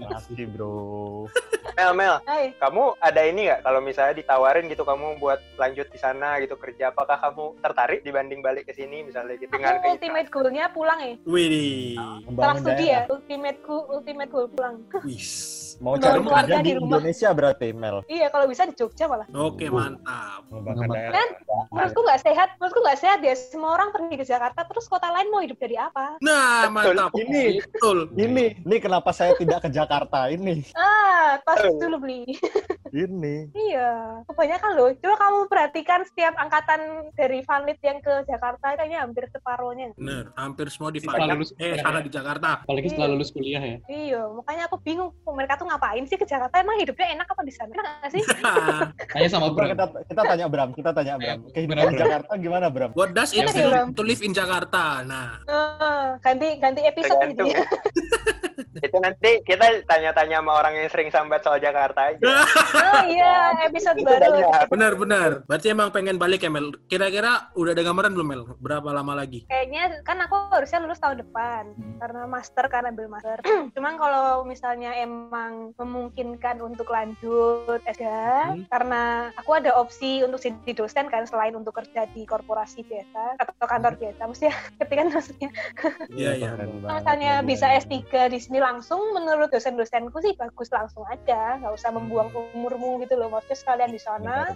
Makasih, Bro. Mel, Mel, Hai. kamu ada ini nggak? Kalau misalnya ditawarin gitu kamu buat lanjut di sana gitu kerja, apakah kamu tertarik dibanding balik ke sini misalnya gitu dengan ultimate goal-nya pulang ya. Wih. Setelah studi ya, ultimate goal, ultimate goal pulang. Wis. Mau cari keluarga kerja di di rumah. Indonesia berarti, Mel. Iya, kalau bisa di Jogja malah. Oke, mantap. Mengembang- daerah. Kan, Menurutku nggak sehat, menurutku nggak sehat ya. Semua orang pergi ke Jakarta, terus kota lain mau hidup dari apa? Nah, mantap. Ini. betul. Ini, ini kenapa saya tidak ke Jakarta ini. Ah, pas dulu beli. Ini. iya, kebanyakan loh. Coba kamu perhatikan setiap angkatan dari Vanlit yang ke Jakarta, kayaknya hampir separohnya. Bener, hampir semua di Setelah lulus Eh, salah ya. di Jakarta. apalagi setelah lulus kuliah ya. Iya, makanya aku bingung. Mereka tuh ngapain sih ke Jakarta? Emang hidupnya enak apa di sana? Enak nggak sih? Tanya sama Bram. kita, kita tanya Bram, kita tanya Bram. Eh, Kehidupan Bram. Jakarta gimana, Bram? What does it Enak feel to live in Jakarta? Nah, Eh, ganti ganti episode Tergantung ini. ya. Itu nanti kita tanya-tanya sama orang yang sering sambat soal Jakarta aja. Oh iya, episode Itu baru. banyak. benar benar. Berarti emang pengen balik ya Mel. Kira-kira udah ada gambaran belum Mel? Berapa lama lagi? Kayaknya kan aku harusnya lulus tahun depan Hmm. karena master kan ambil master. Cuman kalau misalnya emang memungkinkan untuk lanjut S3 Hmm. karena aku ada opsi untuk jadi dosen kan selain untuk kerja di korporasi biasa atau kantor biasa. Maksudnya ketika maksudnya Iya, iya. misalnya bisa iya. S3 di sini langsung menurut dosen-dosenku sih bagus langsung aja, nggak usah membuang umurmu gitu loh. Maksudnya sekalian di sana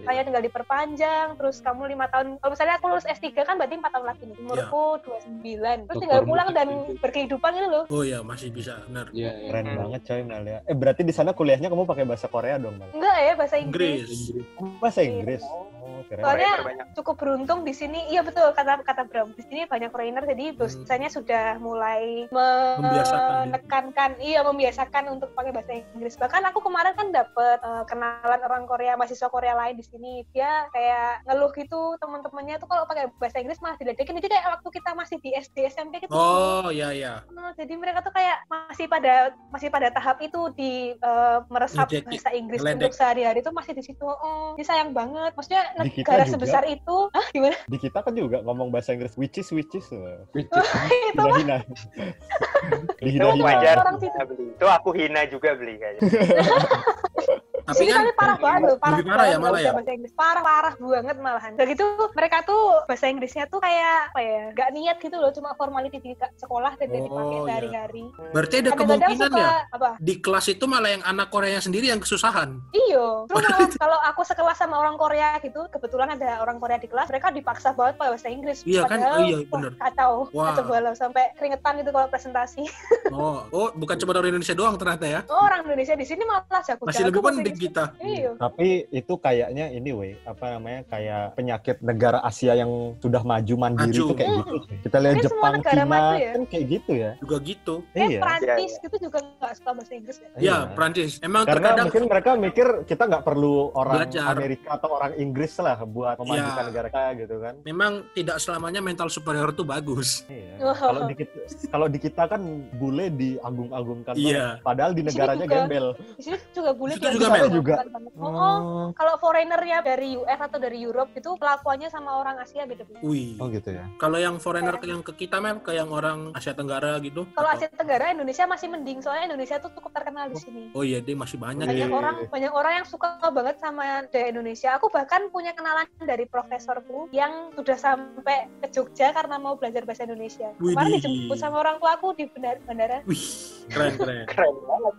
saya tinggal diperpanjang terus kamu lima tahun kalau misalnya aku lulus S3 kan berarti empat tahun lagi nih umurku 29 terus Dokter tinggal pulang dan berkehidupan gitu loh Oh iya, masih bisa. Benar. Iya, iya. Keren Hmm. banget coy Mel ya. Eh berarti di sana kuliahnya kamu pakai bahasa Korea dong Mel? enggak ya bahasa Inggris, Inggris. Bahasa Inggris. Oh, keren. Soalnya- cukup beruntung di sini iya betul kata kata Bram di sini banyak foreigner jadi dosennya sudah mulai Membiasakan. menekankan iya membiasakan untuk pakai bahasa Inggris bahkan aku kemarin kan dapet eh, kenalan orang Korea mahasiswa Korea lain di sini dia kayak ngeluh gitu teman-temannya tuh kalau pakai bahasa Inggris malah diledekin jadi kayak waktu kita masih di SD SMP gitu Oh iya iya. Oh, jadi mereka tuh kayak masih pada masih pada tahap itu di eh, meresap Ngejeki, bahasa Inggris ngeledek. untuk sehari-hari itu masih di situ. Oh, ini sayang banget. Maksudnya Di kita negara juga. sebesar itu, Hah, gimana? Di kita kan juga ngomong bahasa Inggris which is which is. Which is- itu mah Hina-hina. Itu Dihina-hina. wajar orang situ. kita beli. Itu aku hina juga beli kayaknya. Tapi sini kan tapi parah banget loh, parah, lebih parah ya banget malah udah ya? bahasa Inggris. Parah parah banget malahan. Udah gitu mereka tuh bahasa Inggrisnya tuh kayak apa ya? Gak niat gitu loh, cuma formality di sekolah dan dipakai Oh, iya. sehari-hari. berarti ada Kadang-kadang kemungkinan suka ya apa? di kelas itu malah yang anak Korea sendiri yang kesusahan. Iyo, terus malah kalau aku sekelas sama orang Korea gitu, kebetulan ada orang Korea di kelas, mereka dipaksa banget pakai bahasa Inggris. Iya kan? Oh iya, wah, bener. Kacau, Wah. kacau balau sampai keringetan gitu kalau presentasi. Oh, oh bukan cuma dari Indonesia doang ternyata ya. Oh, orang Indonesia di sini malah jago Masih lebih penting. Kita. Iya. Tapi itu kayaknya ini weh, apa namanya kayak penyakit negara Asia yang sudah maju mandiri Maju. itu kayak gitu. Kita lihat Ini Jepang, Cina ya? kan kayak gitu ya. Juga gitu. Eh, Iya. Prancis Iya, gitu juga nggak suka bahasa Inggris ya. Ya, Prancis. Emang Karena terkadang mungkin mereka mikir kita nggak perlu orang Belajar. Amerika atau orang Inggris lah buat memajukan Iya. negara kita gitu kan. memang tidak selamanya mental superior itu bagus. Iya. Oh. Kalau di kita, kalau di kita kan bule diagung-agungkan. Iya. Padahal di negaranya juga. gembel. Di sini juga Di situ juga, Mel? Juga. Oh, oh, kalau foreignernya dari US atau dari Europe itu kelakuannya sama orang Asia beda-beda. Wih. Oh gitu ya. Kalau yang foreigner ke yang ke kita mem, ke yang orang Asia Tenggara gitu. Kalau Asia Tenggara Indonesia masih mending soalnya Indonesia tuh cukup terkenal di sini. Oh iya, dia masih banyak Iya, ya. banyak iya, orang iya. banyak orang yang suka banget sama budaya Indonesia. Aku bahkan punya kenalan dari profesorku yang sudah sampai ke Jogja karena mau belajar bahasa Indonesia. Kemarin Widih. dijemput sama orang tua aku di bandara. Wih, keren keren. Keren banget.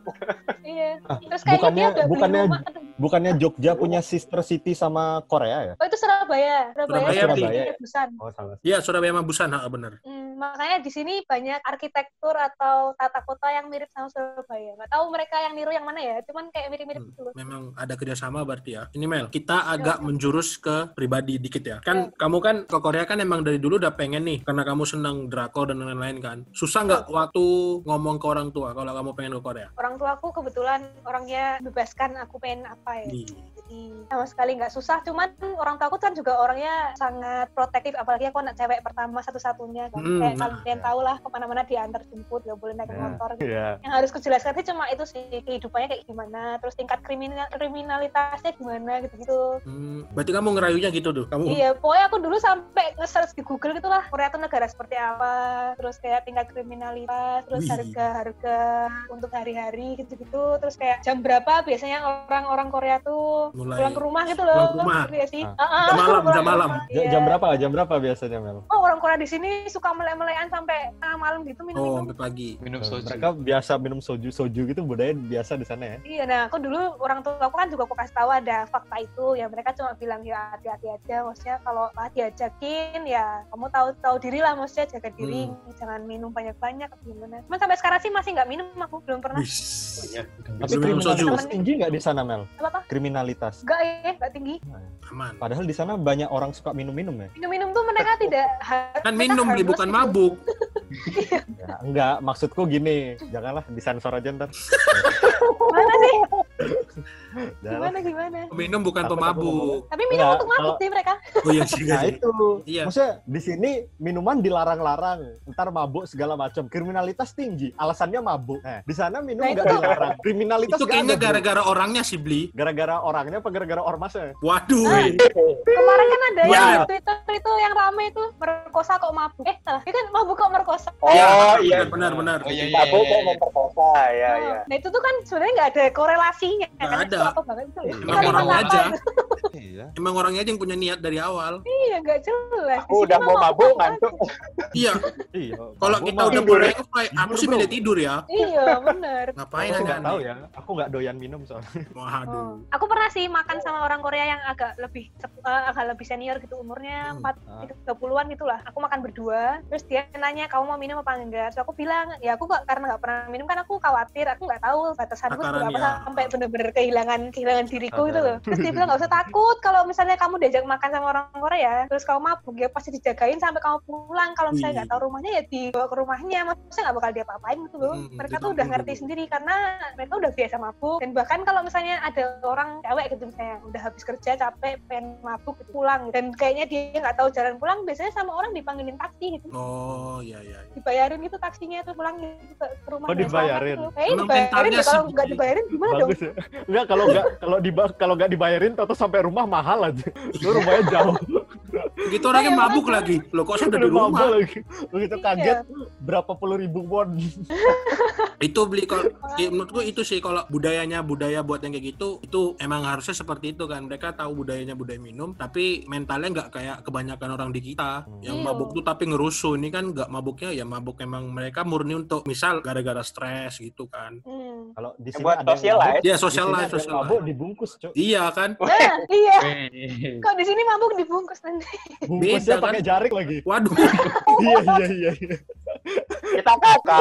Iya. Ah, Terus kayaknya bukannya- dia udah bukannya-. Bukannya Jogja punya sister city sama Korea ya? Oh itu Surabaya. Surabaya, Surabaya, Surabaya. Busan. Oh salah. Iya, Surabaya sama Busan, ha, bener. Hmm, makanya di sini banyak arsitektur atau tata kota yang mirip sama Surabaya. Nggak tahu mereka yang niru yang mana ya, cuman kayak mirip-mirip Hmm, gitu loh. Memang ada kerjasama berarti ya. Ini Mel, kita agak menjurus ke pribadi dikit ya. Kan kamu kan ke Korea kan emang dari dulu udah pengen nih, karena kamu senang drakor dan lain-lain kan. Susah nggak waktu ngomong ke orang tua kalau kamu pengen ke Korea? Orang tua aku kebetulan orangnya bebaskan aku pengen apa ya. Nih, Jadi sama sekali nggak susah, cuman orang tua aku kan juga orangnya sangat protektif, apalagi aku anak cewek pertama satu-satunya kan. Hmm, kayak nah, kalian tahu lah ke mana-mana diantar jemput, nggak boleh naik Ya. motor. gitu. Iya. Yang harus kujelaskan sih cuma itu sih kehidupannya kayak gimana, terus tingkat kriminal kriminalitasnya gimana gitu-gitu. hmm, berarti kamu ngerayunya gitu tuh. Kamu Iya, pokoknya aku dulu sampai nge-search di Google gitu lah, Korea tuh negara seperti apa, terus kayak tingkat kriminalitas, terus Wih. harga-harga untuk hari-hari gitu-gitu, terus kayak jam berapa biasanya orang-orang Korea tuh mulai pulang ke rumah gitu loh. Pulang ke rumah. ngerti nggak sih? Ah. Ah, ah, Jam malam, jam malam. Iya. Jam berapa? Jam berapa biasanya Mel? Oh, orang Korea di sini suka melek-melekan sampai tengah malam gitu oh minum-minum. sampai pagi. minum soju. Mereka biasa minum soju soju gitu budaya biasa di sana ya. Iya, nah aku dulu orang tua aku kan juga aku kasih tahu ada fakta itu, ya mereka cuma bilang ya hati-hati aja, maksudnya kalau diajakin ya kamu tahu tahu diri lah, maksudnya jaga diri, Hmm. jangan minum banyak-banyak atau gimana. Cuman sampai sekarang sih masih nggak minum, aku belum pernah. Wih. Tapi minum soju. tinggi nggak di sana Mel? Apa? Kriminalitas. Enggak ya, nggak tinggi. Aman. Padahal di sana banyak orang suka minum-minum ya. Minum-minum tuh mereka tidak Kan mereka minum beli bukan mabuk. ya enggak, maksudku gini, janganlah disensor aja ntar. Mana sih? Gimana gimana? Minum bukan aku pemabuk. Tapi minum Enggak, untuk mabuk kalau- sih mereka. Oh iya sih. Nah iya itu, Iya. maksudnya di sini minuman dilarang-larang, ntar mabuk segala macam, kriminalitas tinggi, alasannya mabuk. Nah, di sana minum Nah, nggak itu- dilarang, kriminalitas Itu kayaknya gara-gara orangnya sih beli. gara-gara orangnya apa gara-gara ormasnya? Waduh. Ah. Kemarin kan ada Iya. yang di Twitter itu yang rame itu merkosa kok mabuk. Eh, salah. Dia kan mabuk kok merkosa. Oh Iya, iya. benar benar. Oh iya iya. Mabuk iya, kok iya. memperkosa, ya Oh, ya. Nah itu tuh kan sebenarnya nggak ada korelasinya. Nggak ada. Emang kan orangnya aja. Iya. Emang orangnya aja yang punya niat dari awal. Iya nggak jelas. Aku udah mau mabuk ngantuk. Iya. Iya. Kalau kita udah kayak aku sih Tidur, milih tidur ya. Iya benar. Ngapain Aku nggak tahu ya, aku nggak doyan minum soalnya. Waduh. Oh. Aku pernah sih makan sama orang Korea yang agak lebih eh, agak lebih senior gitu umurnya Hmm. empat Ah. tiga puluhan gitulah. Aku makan berdua, terus dia nanya kamu mau minum apa enggak? Terus aku bilang ya aku nggak karena nggak pernah minum kan aku khawatir, aku nggak tahu batasanku Takaran, berapa ya. sampai bener-bener kehilangan kehilangan diriku itu loh. Terus dia bilang nggak usah takut kalau misalnya kamu diajak makan sama orang Korea, terus kamu mabuk ya pasti dijagain sampai kamu pulang. Kalau misalnya nggak tahu rumahnya ya dibawa ke rumahnya, maksudnya nggak bakal diapa-apain gitu loh. Hmm, mereka tuh udah ngerti dulu. sendiri karena mereka udah biasa mabuk dan bahkan kalau misalnya ada orang cewek gitu misalnya udah habis kerja capek pengen mabuk gitu pulang dan kayaknya dia nggak tahu jalan pulang biasanya sama orang dipanggilin taksi gitu Oh iya iya. iya. dibayarin gitu taksinya tuh pulang gitu ke, rumah Oh, dibayarin? eh dibayarin deh. kalau nggak dibayarin gimana dong Bagus ya. Enggak kalau nggak kalau di kalau nggak dibayarin atau sampai rumah mahal aja. Lu rumahnya jauh. Gitu orangnya Iya, mabuk lagi. Lo kok sudah di Udah mabuk rumah? lagi. Begitu Iya. kaget berapa puluh ribu won. Itu beli kalau ya, menurutku itu sih kalau budayanya budaya buat yang kayak gitu itu emang harusnya seperti itu kan. Mereka tahu budayanya budaya minum tapi mentalnya nggak kayak kebanyakan orang di kita yang Iya. mabuk tuh tapi ngerusuh. Ini kan nggak mabuknya ya mabuk emang mereka murni untuk misal gara-gara stres gitu kan. Hmm. Kalau di Ya, sini buat ada yang social mabuk, life. Ya di social sini life, ada yang social mabuk dibungkus, Cuk. Iya kan? nah iya kok di sini mabuk dibungkus Bungkusnya Beda, kan? pakai jarik lagi. Waduh. iya iya iya. Kita kakak.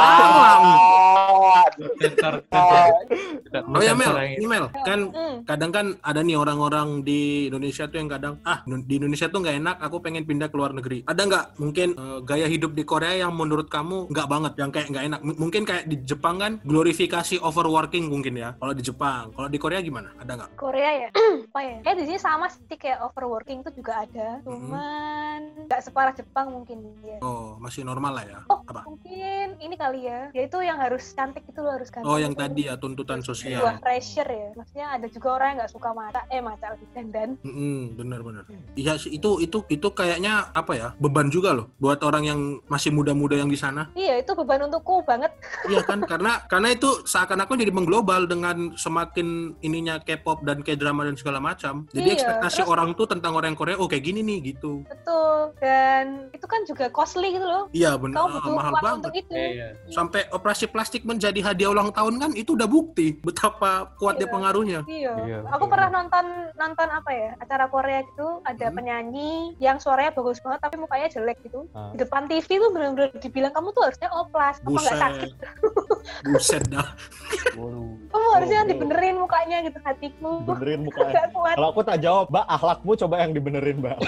Oh, ya Mel, ini. Mel, kan Hmm. kadang kan ada nih orang-orang di Indonesia tuh yang kadang ah di Indonesia tuh nggak enak aku pengen pindah ke luar negeri. Ada nggak mungkin eh, gaya hidup di Korea yang menurut kamu nggak banget yang kayak nggak enak? M- mungkin kayak di Jepang kan glorifikasi overworking mungkin ya. Kalau di Jepang kalau di Korea gimana? Ada nggak? Korea ya? Apa ya? Kayak di sini sama sih kayak overworking tuh juga ada. Cuman nggak separah Jepang mungkin ya. Oh masih normal lah ya. Oh, apa mungkin ini kali ya. Ya itu yang harus cantik itu loh harus ganteng. oh yang itu. tadi ya tuntutan sosial pressure ya. Maksudnya ada juga orang yang nggak suka mata, eh mata lagi dandan. Mm, bener-bener iya sih itu itu itu kayaknya apa ya beban juga loh buat orang yang masih muda-muda yang di sana Iya itu beban untukku banget. Iya kan karena karena itu seakan-akan jadi mengglobal dengan semakin ininya K-pop dan K-drama dan segala macam. Jadi Iya, ekspektasi terus- orang tuh tentang orang Korea oh kayak gini nih gitu. Betul. Dan itu kan juga costly gitu loh. Iya benar Kau butuh mahal uang banget. untuk itu. Iya. Sampai operasi plastik menjadi hadiah ulang tahun kan itu udah bukti betapa kuatnya Iya. pengaruhnya. Iya. Iya, Aku betul. pernah nonton nonton apa ya acara Korea gitu ada Hmm. penyanyi yang suaranya bagus banget tapi mukanya jelek gitu. Ah. Di depan TV tuh benar-benar dibilang kamu tuh harusnya oplas apa nggak sakit. Buset. Dah. Waduh. Kamu harusnya dibenerin mukanya gitu hatiku. Benerin mukanya. Kalau aku tak jawab, Mbak, akhlakmu coba yang dibenerin, Mbak.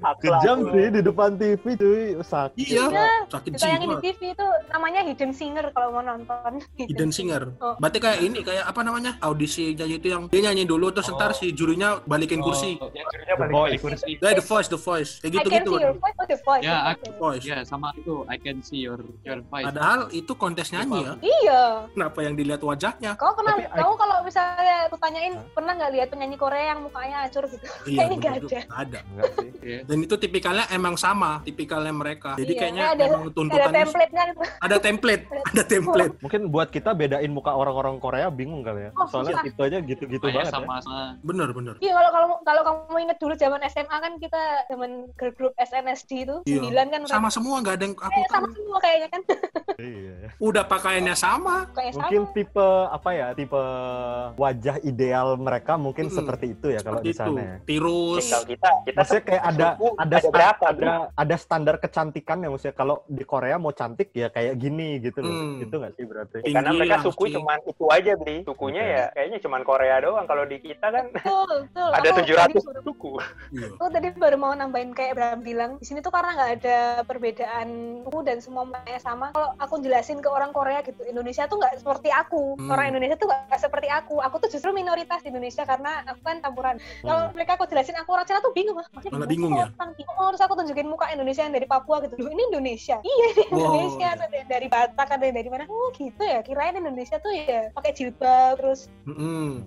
akhlak. Kejam sih di depan TV, cuy. Sakit. Iya. Iya, Sakit ditayangin di jiwa. TV itu namanya hidden singer kalau mau nonton. Hidden singer. Oh. Berarti kayak ini kayak apa namanya? Audisi nyanyi itu yang dia nyanyi dulu terus Oh. ntar si jurinya balikin kursi. Oh, ya, jurinya The balik Voice. balik kursi. Ya the voice, the voice. Kayak I can gitu-gitu. see your voice, oh the voice. Ya, aku- Voice. Ya, sama itu. I can see your your voice. Padahal itu kontes nyanyi ya. Iya. Kenapa yang dilihat wajahnya? Kau pernah, Tapi I- kamu kalau misalnya aku tanyain pernah nggak lihat penyanyi Korea yang mukanya hancur gitu? Iya, Kayaknya nggak ada. nggak ada. Enggak sih. Iya. Dan itu tipikalnya emang sama, tipikalnya mereka. Jadi Iya, kayaknya ada- emang Ada template-nya ada template, ada template. Mungkin buat kita bedain muka orang-orang Korea bingung kali ya. Oh, Soalnya susah. itu aja gitu-gitu banget ya. sama sama Bener bener. Iya kalau kalau kalau kamu inget dulu zaman SMA kan kita zaman girl group SNSD itu Iya. sembilan kan Sama semua nggak ada yang aku Eh, sama tahu. semua kayaknya kan Iya. Udah pakaiannya sama. kayak Mungkin sama. tipe apa ya? Tipe wajah ideal mereka mungkin Mm-mm. seperti itu ya kalau di sana itu. ya. Tirus, kita kita Maksudnya kayak ada ada ada sta- berapa, ada ada standar kecantikan ya maksudnya kalau di Korea mau cantik ya kayak gini gitu loh. Hmm. Itu nggak sih berarti? Ya, karena Tinggi mereka lah, suku cuman itu aja beli sukunya ya kayaknya cuman Korea doang kalau di kita kan betul betul ada Aku 700 tadi baru- suku Iya. Aku tadi baru mau nambahin kayak Bram bilang di sini tuh karena nggak ada perbedaan suku dan semua sama. Kalau aku jelasin ke orang Korea gitu, Indonesia tuh nggak seperti aku. Hmm. Orang Indonesia tuh nggak seperti aku. Aku tuh justru minoritas di Indonesia karena aku kan campuran. Kalau mereka aku jelasin aku orang Cina tuh bingung ah. Maksudnya Malah bingung sih ya? orang Cina? Oh, terus aku tunjukin muka Indonesia yang dari Papua gitu. Loh, ini Indonesia. Iya, ini Wow, Indonesia. Ada yang dari Batak, ada yang dari mana? Oh, gitu ya. Kirain Indonesia tuh ya pakai jilbab terus Mm-mm.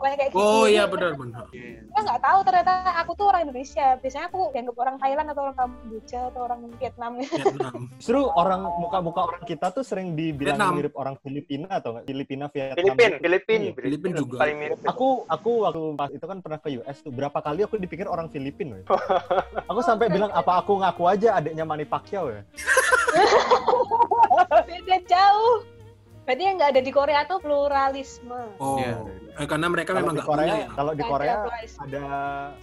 Kayak gitu. Oh iya benar-benar. Kita nggak tahu ternyata aku tuh orang Indonesia. Biasanya aku dianggap orang Thailand atau orang Kamboja atau orang Vietnam. Vietnam. Justru orang muka-muka orang kita tuh sering dibilang Vietnam. mirip orang Filipina atau nggak? Filipina, Vietnam. Filipin gitu. Filipin Iya. Filipin juga. paling mirip Aku aku waktu pas itu kan pernah ke US tuh berapa kali aku dipikir orang Filipin aku sampai bilang apa aku ngaku aja adiknya Manny Pacquiao ya. Beda jauh. Berarti yang nggak ada di Korea tuh pluralisme. Oh. Iya. Eh, karena mereka Kalau memang nggak punya Korea, ya. kalau di Korea ada ada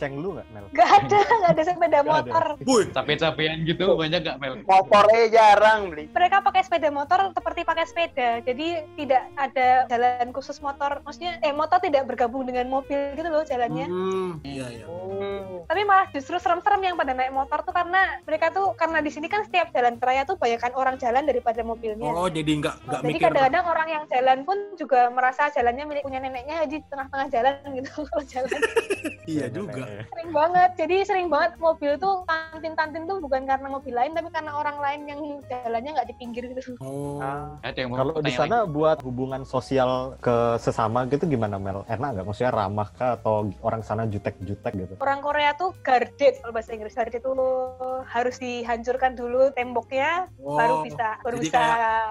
Chenglu nggak Mel? Nggak ada, nggak ada sepeda motor. Wih, Capek-capean gitu banyak nggak Mel? motornya jarang beli Mereka pakai sepeda motor seperti pakai sepeda. Jadi tidak ada jalan khusus motor. Maksudnya, eh motor tidak bergabung dengan mobil gitu loh jalannya. hmm, iya iya. Hmm. Tapi malah justru serem-serem yang pada naik motor tuh karena mereka tuh karena di sini kan setiap jalan raya tuh banyakkan orang jalan daripada mobilnya. Oh, jadi nggak nggak Jadi mikir. Kadang-kadang orang yang jalan pun juga merasa jalannya milik punya neneknya di tengah-tengah jalan gitu kalau jalan Iya juga. sering banget. Jadi sering banget mobil tuh tantin-tantin tuh bukan karena mobil lain tapi karena orang lain yang jalannya nggak di pinggir gitu. Oh. Ah. Ada yang mau Kalau di sana buat hubungan sosial ke sesama gitu gimana Mel? Enak nggak? Maksudnya ramah kah atau orang sana jutek-jutek gitu? Orang Korea tuh guarded kalau bahasa Inggris guarded tuh harus dihancurkan dulu temboknya Oh. baru bisa baru jadi bisa kayak.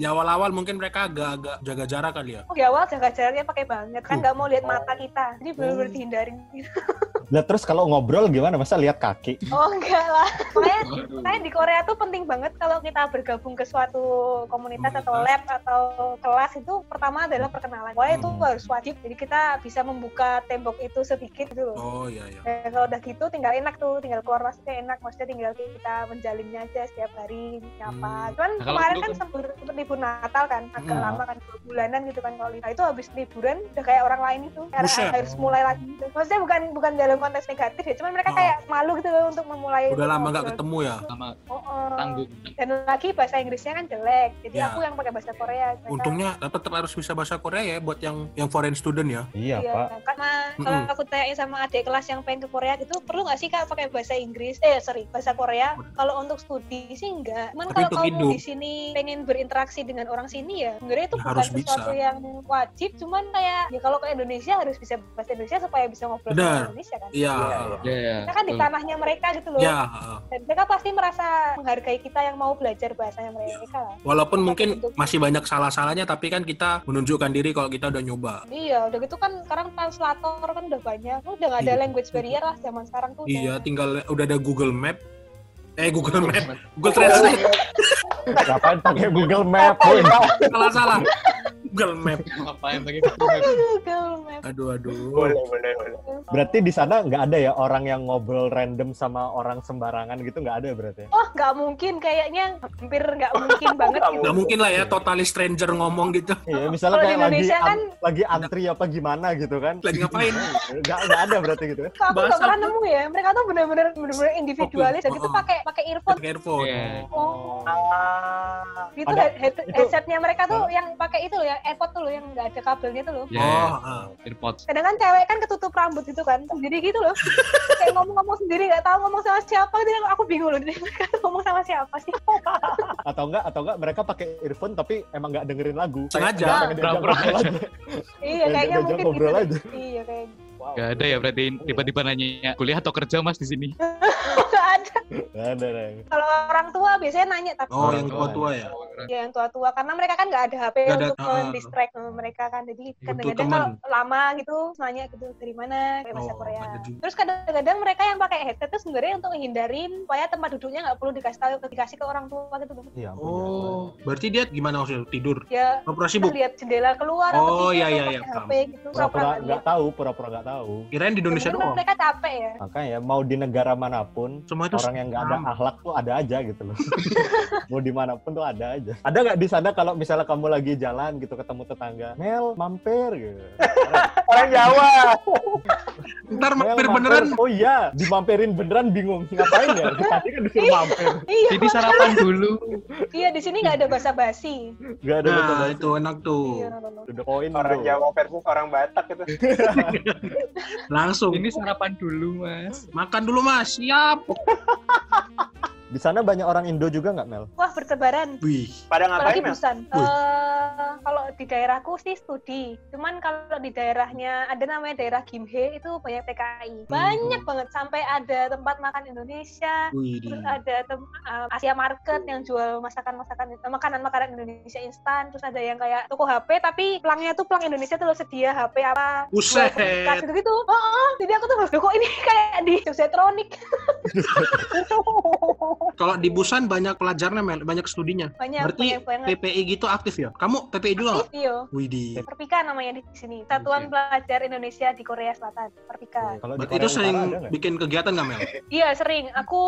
Di awal-awal mungkin mereka agak-agak jaga jarak kali ya. Oh, di awal jaga jaraknya pakai banget kan Uh. nggak mau lihat mata kita jadi benar-benar Oh. dihindarin gitu. Nah terus kalau ngobrol gimana? Masa lihat kaki? Oh enggak lah. Makanya. Makanya di Korea tuh penting banget kalau kita bergabung ke suatu komunitas atau lab atau kelas itu pertama adalah perkenalan. Pokoknya itu Hmm. harus wajib. Jadi kita bisa membuka tembok itu sedikit gitu loh. Oh iya iya. Dan kalau udah gitu tinggal enak tuh, tinggal keluar masuknya enak. Maksudnya tinggal kita menjalinnya aja setiap hari nyapa. Hmm. Cuman Nah, kemarin dulu kan kan- sempet libur Natal kan, agak Hmm. lama kan dua bulanan gitu kan kalau. Nah, itu habis liburan udah kayak orang lain itu, karena harus mulai lagi. Gitu. Maksudnya bukan bukan dalam konteks negatif ya, cuman mereka Oh. kayak malu gitu loh untuk memulai. Udah lama nggak ketemu ya. sama Oh, oh. tanggung. Dan lagi bahasa Inggrisnya kan jelek, jadi Ya. aku yang pakai bahasa Korea. Mereka- Untungnya tetap harus bisa bahasa Korea ya buat yang yang foreign student ya. Iya, Iya, Pak. karena kalau Mm-mm. aku tanya sama adik kelas yang pengen ke Korea gitu, perlu nggak sih kak pakai bahasa Inggris? Eh sorry, bahasa Korea. Kalau untuk studi sih enggak. Cuman Tapi kalau kamu hidup. di sini pengen berinteraksi dengan orang sini ya, sebenarnya itu Ya, bukan harus bisa. sesuatu yang wajib. Cuman kayak ya kalau ke Indonesia harus bisa bahasa Indonesia supaya bisa ngobrol Benar. sama Indonesia kan. Iya. Iya, iya. Iya. Kita kan di tanahnya mereka gitu loh. Ya, heeh. Dan mereka pasti merasa menghargai kita yang mau belajar bahasanya mereka lah. walaupun mungkin Untuk- masih banyak salah-salahnya tapi kan kita menunjukkan diri kalau kita udah nyoba. Iya, udah gitu kan sekarang translator kan udah banyak. Udah nggak ada Iya. language barrier lah zaman sekarang tuh. udah- Iya, tinggal udah ada Google Map. Eh, Google Map. Google Translate. Ngapain pakai Google Map? woy? Salah-salah. Google Map. Ngapain pakai Google Map? Google Map. Aduh, aduh. boleh boleh boleh Berarti di sana nggak ada ya orang yang ngobrol random sama orang sembarangan gitu nggak ada berarti? Oh, nggak mungkin kayaknya hampir nggak mungkin banget Nggak gitu. Nggak mungkin lah ya totally stranger ngomong gitu. Iya, misalnya Kalau di kayak lagi an- kan- lagi antri apa gimana gitu kan? Lagi ngapain? Nggak nggak ada berarti gitu. Kok aku nggak Bahasa pernah nemu ya. Mereka tuh bener-bener bener-bener individualis. Jadi tuh Oh. pakai pakai earphone. Pakai earphone. Iya. Oh, ah itu itu- headsetnya mereka tuh yang pakai itu loh, yang AirPod tuh loh, yang nggak ada kabelnya tuh loh. Ya, Oh, ah. AirPods. Kadang kan cewek kan ketutup rambut gitu kan, sendiri gitu loh. Kayak ngomong-ngomong sendiri, nggak tahu ngomong sama siapa. Jadi aku bingung loh, mereka tuh ngomong sama siapa sih? Atau enggak atau enggak mereka pakai earphone tapi emang nggak dengerin lagu. Sengaja. Pura-pura iya, kayaknya mungkin gitu. aja. Iya, kayak Wow. Gak ada ya berarti tiba-tiba nanya kuliah atau kerja mas di sini? nggak ada. Nggak ada. Kalau orang tua biasanya nanya tapi Oh, Orang yang tua tua-tua ya. ya yang tua-tua karena mereka kan nggak ada HP ada- untuk mendistract mereka kan jadi kadang-kadang kalau lama gitu nanya gitu dari mana kayak bahasa Oh, Korea terus kadang-kadang mereka yang pakai headset itu sebenarnya untuk menghindarin supaya tempat duduknya nggak perlu dikasih tahu dikasih ke orang tua gitu Iya, Oh, berarti dia gimana maksudnya? Tidur? ya Pura-pura sibuk? lihat jendela keluar Oh, atau iya, iya, iya. HP gitu Pura-pura nggak tahu, pura-pura nggak tahu. Kirain di Indonesia doang. mereka capek ya Makanya mau di negara mana pun Semua itu orang yang nggak ada akhlak tuh ada aja gitu loh. mau di mana pun tuh ada aja. Ada nggak di sana kalau misalnya kamu lagi jalan gitu ketemu tetangga, Mel mampir gitu. Orang Jawa. Ntar Mel, mampir beneran. Oh iya, dimampirin beneran bingung ngapain ya? Tadi kan disuruh mampir, iya Jadi sarapan dulu. iya di sini nggak ada basa-basi nggak ada Nah, betul itu enak tuh. iya Udah koin Orang bro. Jawa versus orang Batak gitu. Langsung. Ini sarapan dulu, Mas. Makan dulu, Mas. Siap. Di sana banyak orang Indo juga nggak Mel? wah bertebaran Wih. Pada apalagi ngapain, Mel? Busan. Wih. Eh, kalau di daerahku sih studi. Cuman kalau di daerahnya ada namanya daerah Gimhae itu banyak TKI. Banyak banget sampai ada tempat makan Indonesia. Wih. Terus ada tem- eh, Asia Market yang jual masakan-masakan eh, makanan-makanan Indonesia instan. Terus ada yang kayak toko HP tapi pelangnya tuh pelang Indonesia tuh loh sedia HP apa Buset. gitu gitu. Oh, oh, jadi aku tuh kok ini kayak di Jogjatronik Kalau di Busan banyak pelajarnya, Mel. Banyak studinya. banyak Berarti banyak banget. PPI gitu aktif ya? Kamu PPI juga nggak? Aktif. Wih, di. Perpika namanya di sini. Satuan Pelajar Indonesia di Korea Selatan. Perpika. Kalau Berarti itu sering bikin kegiatan nggak, Mel? Iya sering. Aku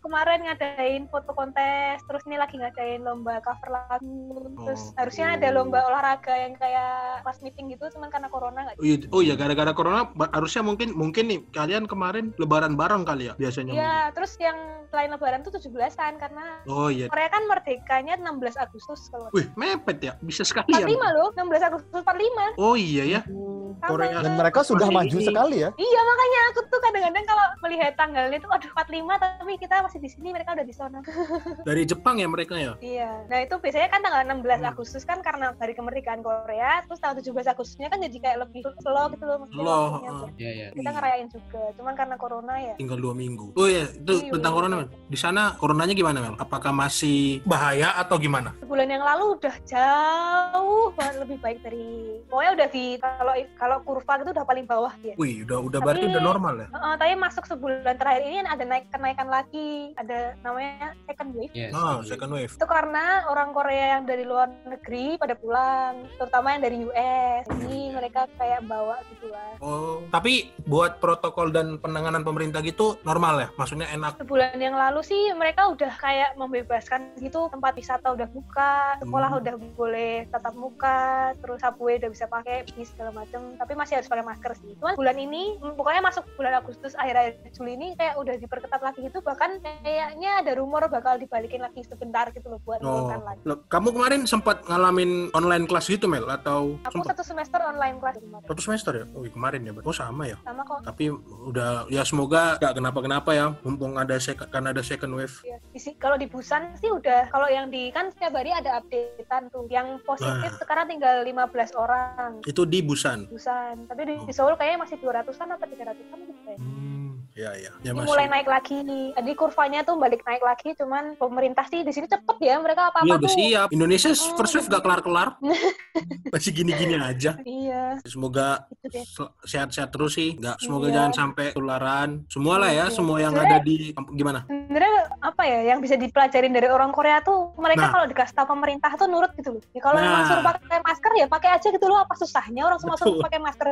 kemarin ngadain foto kontes, terus ini lagi ngadain lomba cover lagu. Terus Oh. harusnya ada lomba olahraga yang kayak pas meeting gitu, cuman karena corona nggak. Oh iya, oh iya gara-gara corona harusnya mungkin mungkin nih kalian kemarin lebaran bareng kali ya biasanya. Iya, terus yang selain lebaran tuh 17-an karena. Oh iya. Korea kan merdekanya 16 Agustus kalau Wih, mepet ya. Bisa sekalian. 45 loh, 16 Agustus 45. Oh iya ya. Sama. Korea. Dan mereka sudah Masih maju ini. sekali ya. Iya makanya aku tuh kadang-kadang kalau melihat tanggalnya tuh aduh 45 tapi kita masih di sini mereka udah di sana. Dari Jepang ya mereka ya. Iya. Nah, itu biasanya kan tanggal 16 Hmm. Agustus kan karena hari kemerdekaan Korea, terus tanggal 17 Agustusnya kan jadi kayak lebih slow gitu loh maksudnya Slow, tuh. Iya, iya. Kita ngerayain juga, cuman karena corona ya. Tinggal dua minggu. Oh iya, itu Iya, tentang iya. corona. Di sana coronanya gimana, Mel? Apakah masih bahaya atau gimana? Sebulan yang lalu udah jauh banget lebih baik dari pokoknya udah di kalau kalau kurva gitu udah paling bawah dia. Wih, udah udah Tapi- berarti udah normal ya. Heeh, tapi masuk sebulan terakhir ini ada naik kenaikan lagi, ada namanya second wave. Yes. Ah, second wave. Itu karena orang Korea yang dari luar negeri pada pulang, terutama yang dari US. Jadi mereka kayak bawa gitu lah. Oh, tapi buat protokol dan penanganan pemerintah gitu normal ya? Maksudnya enak. sebulan yang lalu sih mereka udah kayak membebaskan gitu tempat wisata udah buka sekolah Hmm. udah boleh tatap muka terus subway udah bisa pakai bis segala macem tapi masih harus pakai masker sih cuman bulan ini mm, pokoknya masuk bulan Agustus akhir-akhir Juli ini kayak udah diperketat lagi gitu bahkan kayaknya ada rumor bakal dibalikin lagi sebentar gitu loh buat Oh, lagi Loh, kamu kemarin sempat ngalamin online kelas gitu, Mel? Atau aku sempat satu semester online kelas kemarin satu semester ya? Oh, kemarin ya. Oh, sama ya. sama kok Tapi udah ya semoga nggak kenapa-kenapa ya. Mumpung ada karena ada second wave. Ya, di si- kalau di Busan sih udah kalau yang di kan setiap hari ada updatean tuh. Yang positif Nah. sekarang tinggal 15 orang Itu di Busan. Busan. Tapi di, Oh. di Seoul kayaknya masih 200-an atau 300-an gitu ya. Hmm, ya ya. Ya masih. mulai naik lagi. Jadi kurvanya tuh balik naik lagi, cuman pemerintah sih di sini cepet ya mereka apa-apa Iya udah tuh. siap. Indonesia Oh. first wave gak kelar-kelar. Masih gini-gini aja. Iya, Semoga itu deh. sel- sehat-sehat terus sih. Nggak semoga Iya. jangan sampai tularan. Semua lah ya, Iya. semua yang Sebenarnya- ada di gimana? Sebenarnya apa ya yang bisa dipelajarin dari orang Korea tuh mereka Nah. kalau dikasih tahu pemerintah tuh nurut gitu loh. Ya kalau Nah. emang suruh pakai masker ya pakai aja gitu loh apa susahnya orang semua suruh pakai masker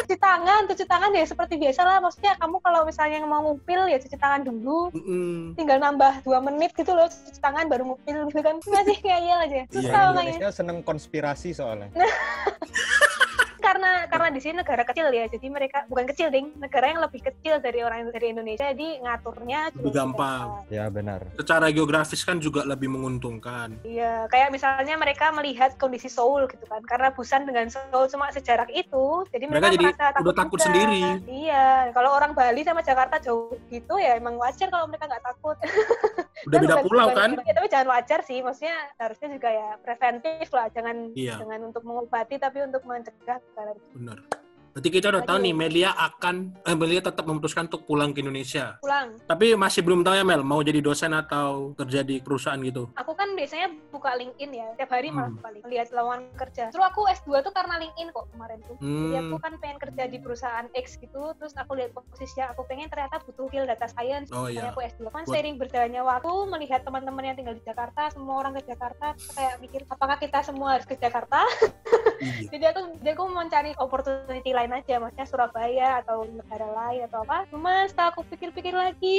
cuci tangan, cuci tangan ya seperti biasa lah. Maksudnya kamu kalau misalnya mau ngupil ya cuci tangan dulu. Mm-mm. Tinggal nambah dua menit gitu loh cuci tangan baru ngupil gitu kan. Masih ngeyel aja. Iya, Susah makanya. Indonesia seneng konspirasi soalnya. karena karena di sini negara kecil ya jadi mereka bukan kecil ding negara yang lebih kecil dari orang dari Indonesia jadi ngaturnya Lebih gampang. Ya benar. Secara geografis kan juga lebih menguntungkan. Iya, kayak misalnya mereka melihat kondisi Seoul gitu kan, karena Busan dengan Seoul cuma sejarak itu, jadi Mereka mereka, jadi merasa takut, udah takut juga. sendiri. Iya, kalau orang Bali sama Jakarta jauh gitu ya emang wajar kalau mereka nggak takut. Udah beda pulau kan? Ya, tapi jangan wajar sih, maksudnya harusnya juga ya preventif lah, jangan Iya. jangan untuk mengobati tapi untuk mencegah Bener. Berarti kita udah tahu Aduh. nih Melia akan eh, Melia tetap memutuskan untuk pulang ke Indonesia. pulang Tapi masih belum tahu ya Mel, mau jadi dosen atau kerja di perusahaan gitu. aku kan biasanya buka LinkedIn ya tiap hari malah Hmm. buka LinkedIn lihat lowongan kerja terus aku S2 tuh karena LinkedIn kok kemarin tuh jadi aku Hmm. kan pengen kerja di perusahaan X gitu terus aku lihat posisi yang aku pengen ternyata butuh skill data science Oh iya. aku S2 kan Buat- seiring berjalannya waktu melihat teman-teman yang tinggal di Jakarta semua orang ke Jakarta kayak mikir apakah kita semua harus ke Jakarta Iya. jadi aku jadi aku mau cari opportunity lain aja maksudnya Surabaya atau negara lain atau apa cuma setelah aku pikir-pikir lagi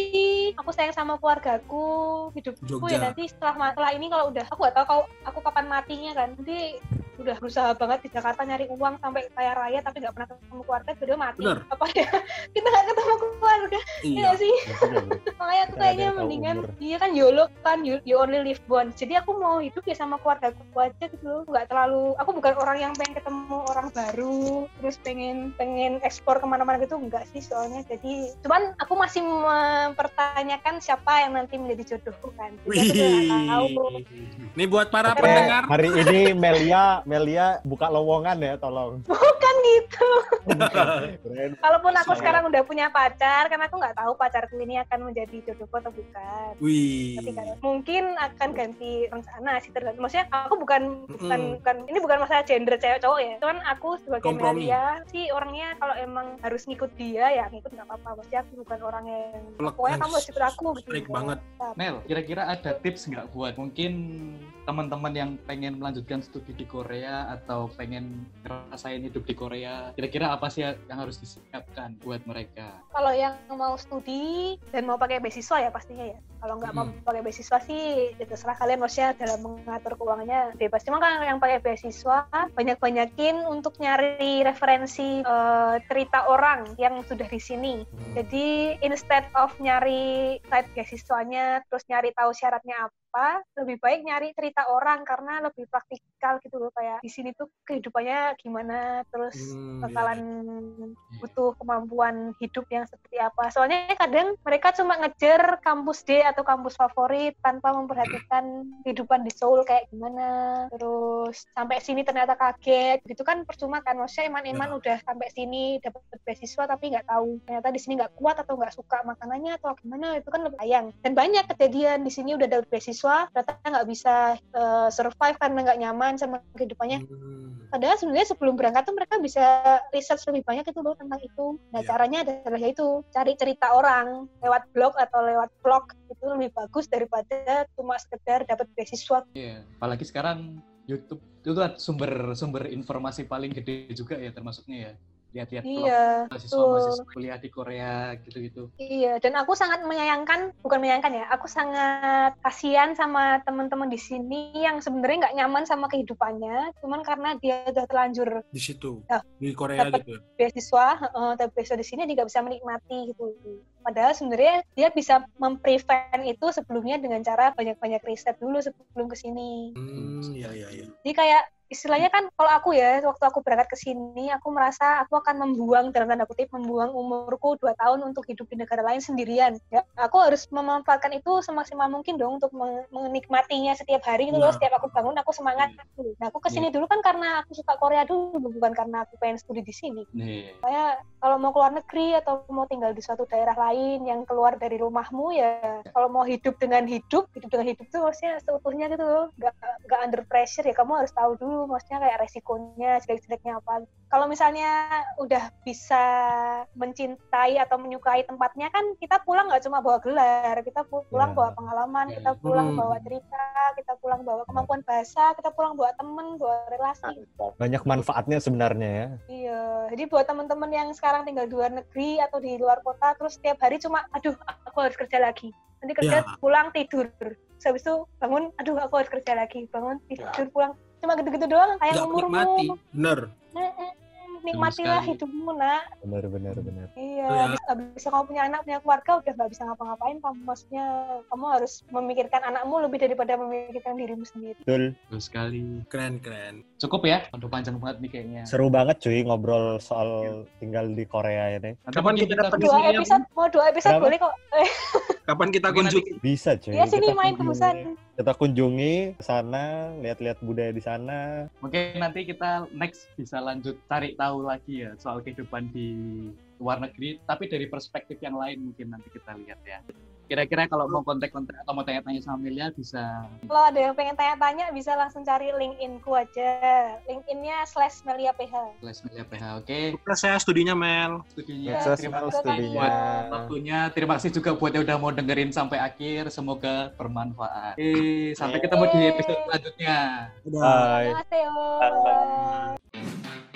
aku sayang sama keluargaku hidupku Jogja. ya nanti setelah setelah ini kalau udah aku gak tahu kalau aku kapan matinya kan nanti udah berusaha banget di Jakarta nyari uang sampai kaya raya tapi nggak pernah ketemu keluarga jadi mati Bener. apa ya kita nggak ketemu keluarga Iya. ya sih Ya bro. makanya aku kayaknya mendingan umur. iya kan YOLO kan you, you only live once jadi aku mau hidup ya sama keluarga aku aja gitu nggak terlalu aku bukan orang yang pengen ketemu orang baru terus pengen pengen ekspor ke mana-mana gitu enggak sih soalnya jadi cuman aku masih mempertanyakan siapa yang nanti menjadi jodohku kan tahu. Ini buat para Oke. pendengar. Hari ini Melia Melia buka lowongan ya, tolong. bukan gitu kalaupun aku sekarang udah punya pacar karena aku nggak tahu pacarku ini akan menjadi jodohku atau bukan Wih. Tapi kan mungkin akan ganti rencana sih tergantung. Maksudnya aku bukan bukan Mm-mm. bukan ini bukan masalah gender cewek cowok ya. Cuman aku sebagai Kompromi. Melia sih orangnya kalau emang harus ngikut dia ya ngikut nggak apa-apa. Maksudnya aku bukan orang yang Plek pokoknya kamu harus ikut aku gitu. strict banget. Mel, kira-kira ada tips nggak buat mungkin teman-teman yang pengen melanjutkan studi di Korea atau pengen ngerasain hidup di Korea? Kira-kira apa sih yang harus disiapkan buat mereka? Kalau yang mau studi dan mau pakai beasiswa ya pastinya ya. Kalau nggak mau Mm. pakai beasiswa sih ya terserah kalian maksudnya dalam mengatur keuangannya bebas. Cuma kan yang pakai beasiswa banyak-banyakin untuk nyari referensi eh, cerita orang yang sudah di sini. Jadi instead of nyari site beasiswanya terus nyari tahu syaratnya apa, lebih baik nyari cerita orang karena lebih praktikal gitu loh kayak di sini tuh kehidupannya gimana terus Hmm, bakalan butuh kemampuan hidup yang seperti apa. Soalnya kadang mereka cuma ngejar kampus D atau kampus favorit tanpa memperhatikan kehidupan di Seoul kayak gimana. Terus sampai sini ternyata kaget. Gitu kan percuma kan. Maksudnya Iman-Iman Ya. udah sampai sini dapat beasiswa tapi nggak tahu ternyata di sini nggak kuat atau nggak suka makanannya atau gimana itu kan lebih sayang. Dan banyak kejadian di sini udah dapat beasiswa ternyata nggak bisa eh, survive karena nggak nyaman sama kehidupannya Hmm. Padahal sebenarnya sebelum berangkat tuh mereka bisa research lebih banyak itu loh tentang itu. Nah Iya. caranya adalah yaitu cari cerita orang lewat blog atau lewat vlog itu lebih bagus daripada cuma sekedar dapat beasiswa. Iya, apalagi sekarang YouTube itu tuh sumber sumber informasi paling gede juga ya termasuknya ya. Lihat-lihat vlog Iya, mahasiswa-mahasiswa kuliah di Korea gitu-gitu. iya. Dan aku sangat menyayangkan, bukan menyayangkan ya, aku sangat kasihan sama teman-teman di sini yang sebenarnya nggak nyaman sama kehidupannya, cuman karena dia udah terlanjur Di situ. Ya. Di Korea gitu. ya. beasiswa, heeh, tapi beasiswa di sini dia nggak bisa menikmati gitu. Padahal sebenarnya dia bisa memprevent itu sebelumnya dengan cara banyak-banyak riset dulu sebelum ke sini. Hmm, iya iya iya. Jadi kayak istilahnya kan kalau aku ya waktu aku berangkat ke sini aku merasa aku akan membuang dalam tanda kutip membuang umurku dua tahun untuk hidup di negara lain sendirian ya. Aku harus memanfaatkan itu semaksimal mungkin dong untuk menikmatinya setiap hari gitu loh. Nah. setiap aku bangun aku semangat. Nah aku ke sini dulu kan karena aku suka Korea dulu bukan karena aku pengen studi di sini. Nih, saya kalau mau keluar negeri atau mau tinggal di suatu daerah lain yang keluar dari rumahmu ya. Kalau mau hidup dengan hidup hidup dengan hidup tuh maksudnya seutuhnya gitu loh. Nggak nggak under pressure ya kamu harus tahu dulu maksudnya kayak resikonya jelek-jeleknya apa kalau misalnya udah bisa mencintai atau menyukai tempatnya kan kita pulang nggak cuma bawa gelar kita pu- pulang Ya. bawa pengalaman Ya. kita pulang Hmm. bawa cerita kita pulang bawa kemampuan bahasa kita pulang bawa temen bawa relasi Banyak manfaatnya sebenarnya ya. Iya, jadi buat teman-teman yang sekarang tinggal di luar negeri atau di luar kota, terus setiap hari cuma, aduh, aku harus kerja lagi. Nanti kerja, Ya. pulang tidur. Terus habis itu bangun, aduh, aku harus kerja lagi. Bangun, tidur, pulang. Cuma gitu-gitu doang, kayak. Bener. Nikmatilah hidupmu, nak. Benar benar benar. Iya, Ya. habis, habis bisa kamu punya anak, punya keluarga, udah nggak bisa ngapa-ngapain. Kamu maksudnya, kamu harus memikirkan anakmu lebih daripada memikirkan dirimu sendiri. Betul. bagus sekali. Keren keren. Cukup ya? Udah panjang banget nih kayaknya. Seru banget cuy ngobrol soal tinggal di Korea ini. Kapan kita dapat bisa- Dua episode, mau dua episode Kenapa? boleh kok. Kapan kita kunjungi? Bisa cuy. Ya sini kita main ke. Busan. Kita kunjungi ke sana, lihat-lihat budaya di sana. Mungkin nanti kita next bisa lanjut cari tahu lagi ya soal kehidupan di luar negeri, tapi dari perspektif yang lain mungkin nanti kita lihat ya. Kira-kira kalau mau kontak-kontak atau mau tanya-tanya sama Melia bisa Kalau ada yang pengen tanya-tanya bisa langsung cari LinkedIn-ku aja. LinkedIn-nya slash Melia PH. les Melia PH. Oke, Sukses ya studinya Mel. studinya. Sukses Terima kasih. studinya. buat waktunya. Terima kasih juga buat yang udah mau dengerin sampai akhir. Semoga bermanfaat. Oke, sampai ketemu di episode selanjutnya. Udah. Bye. Annyeonghaseyo. Bye.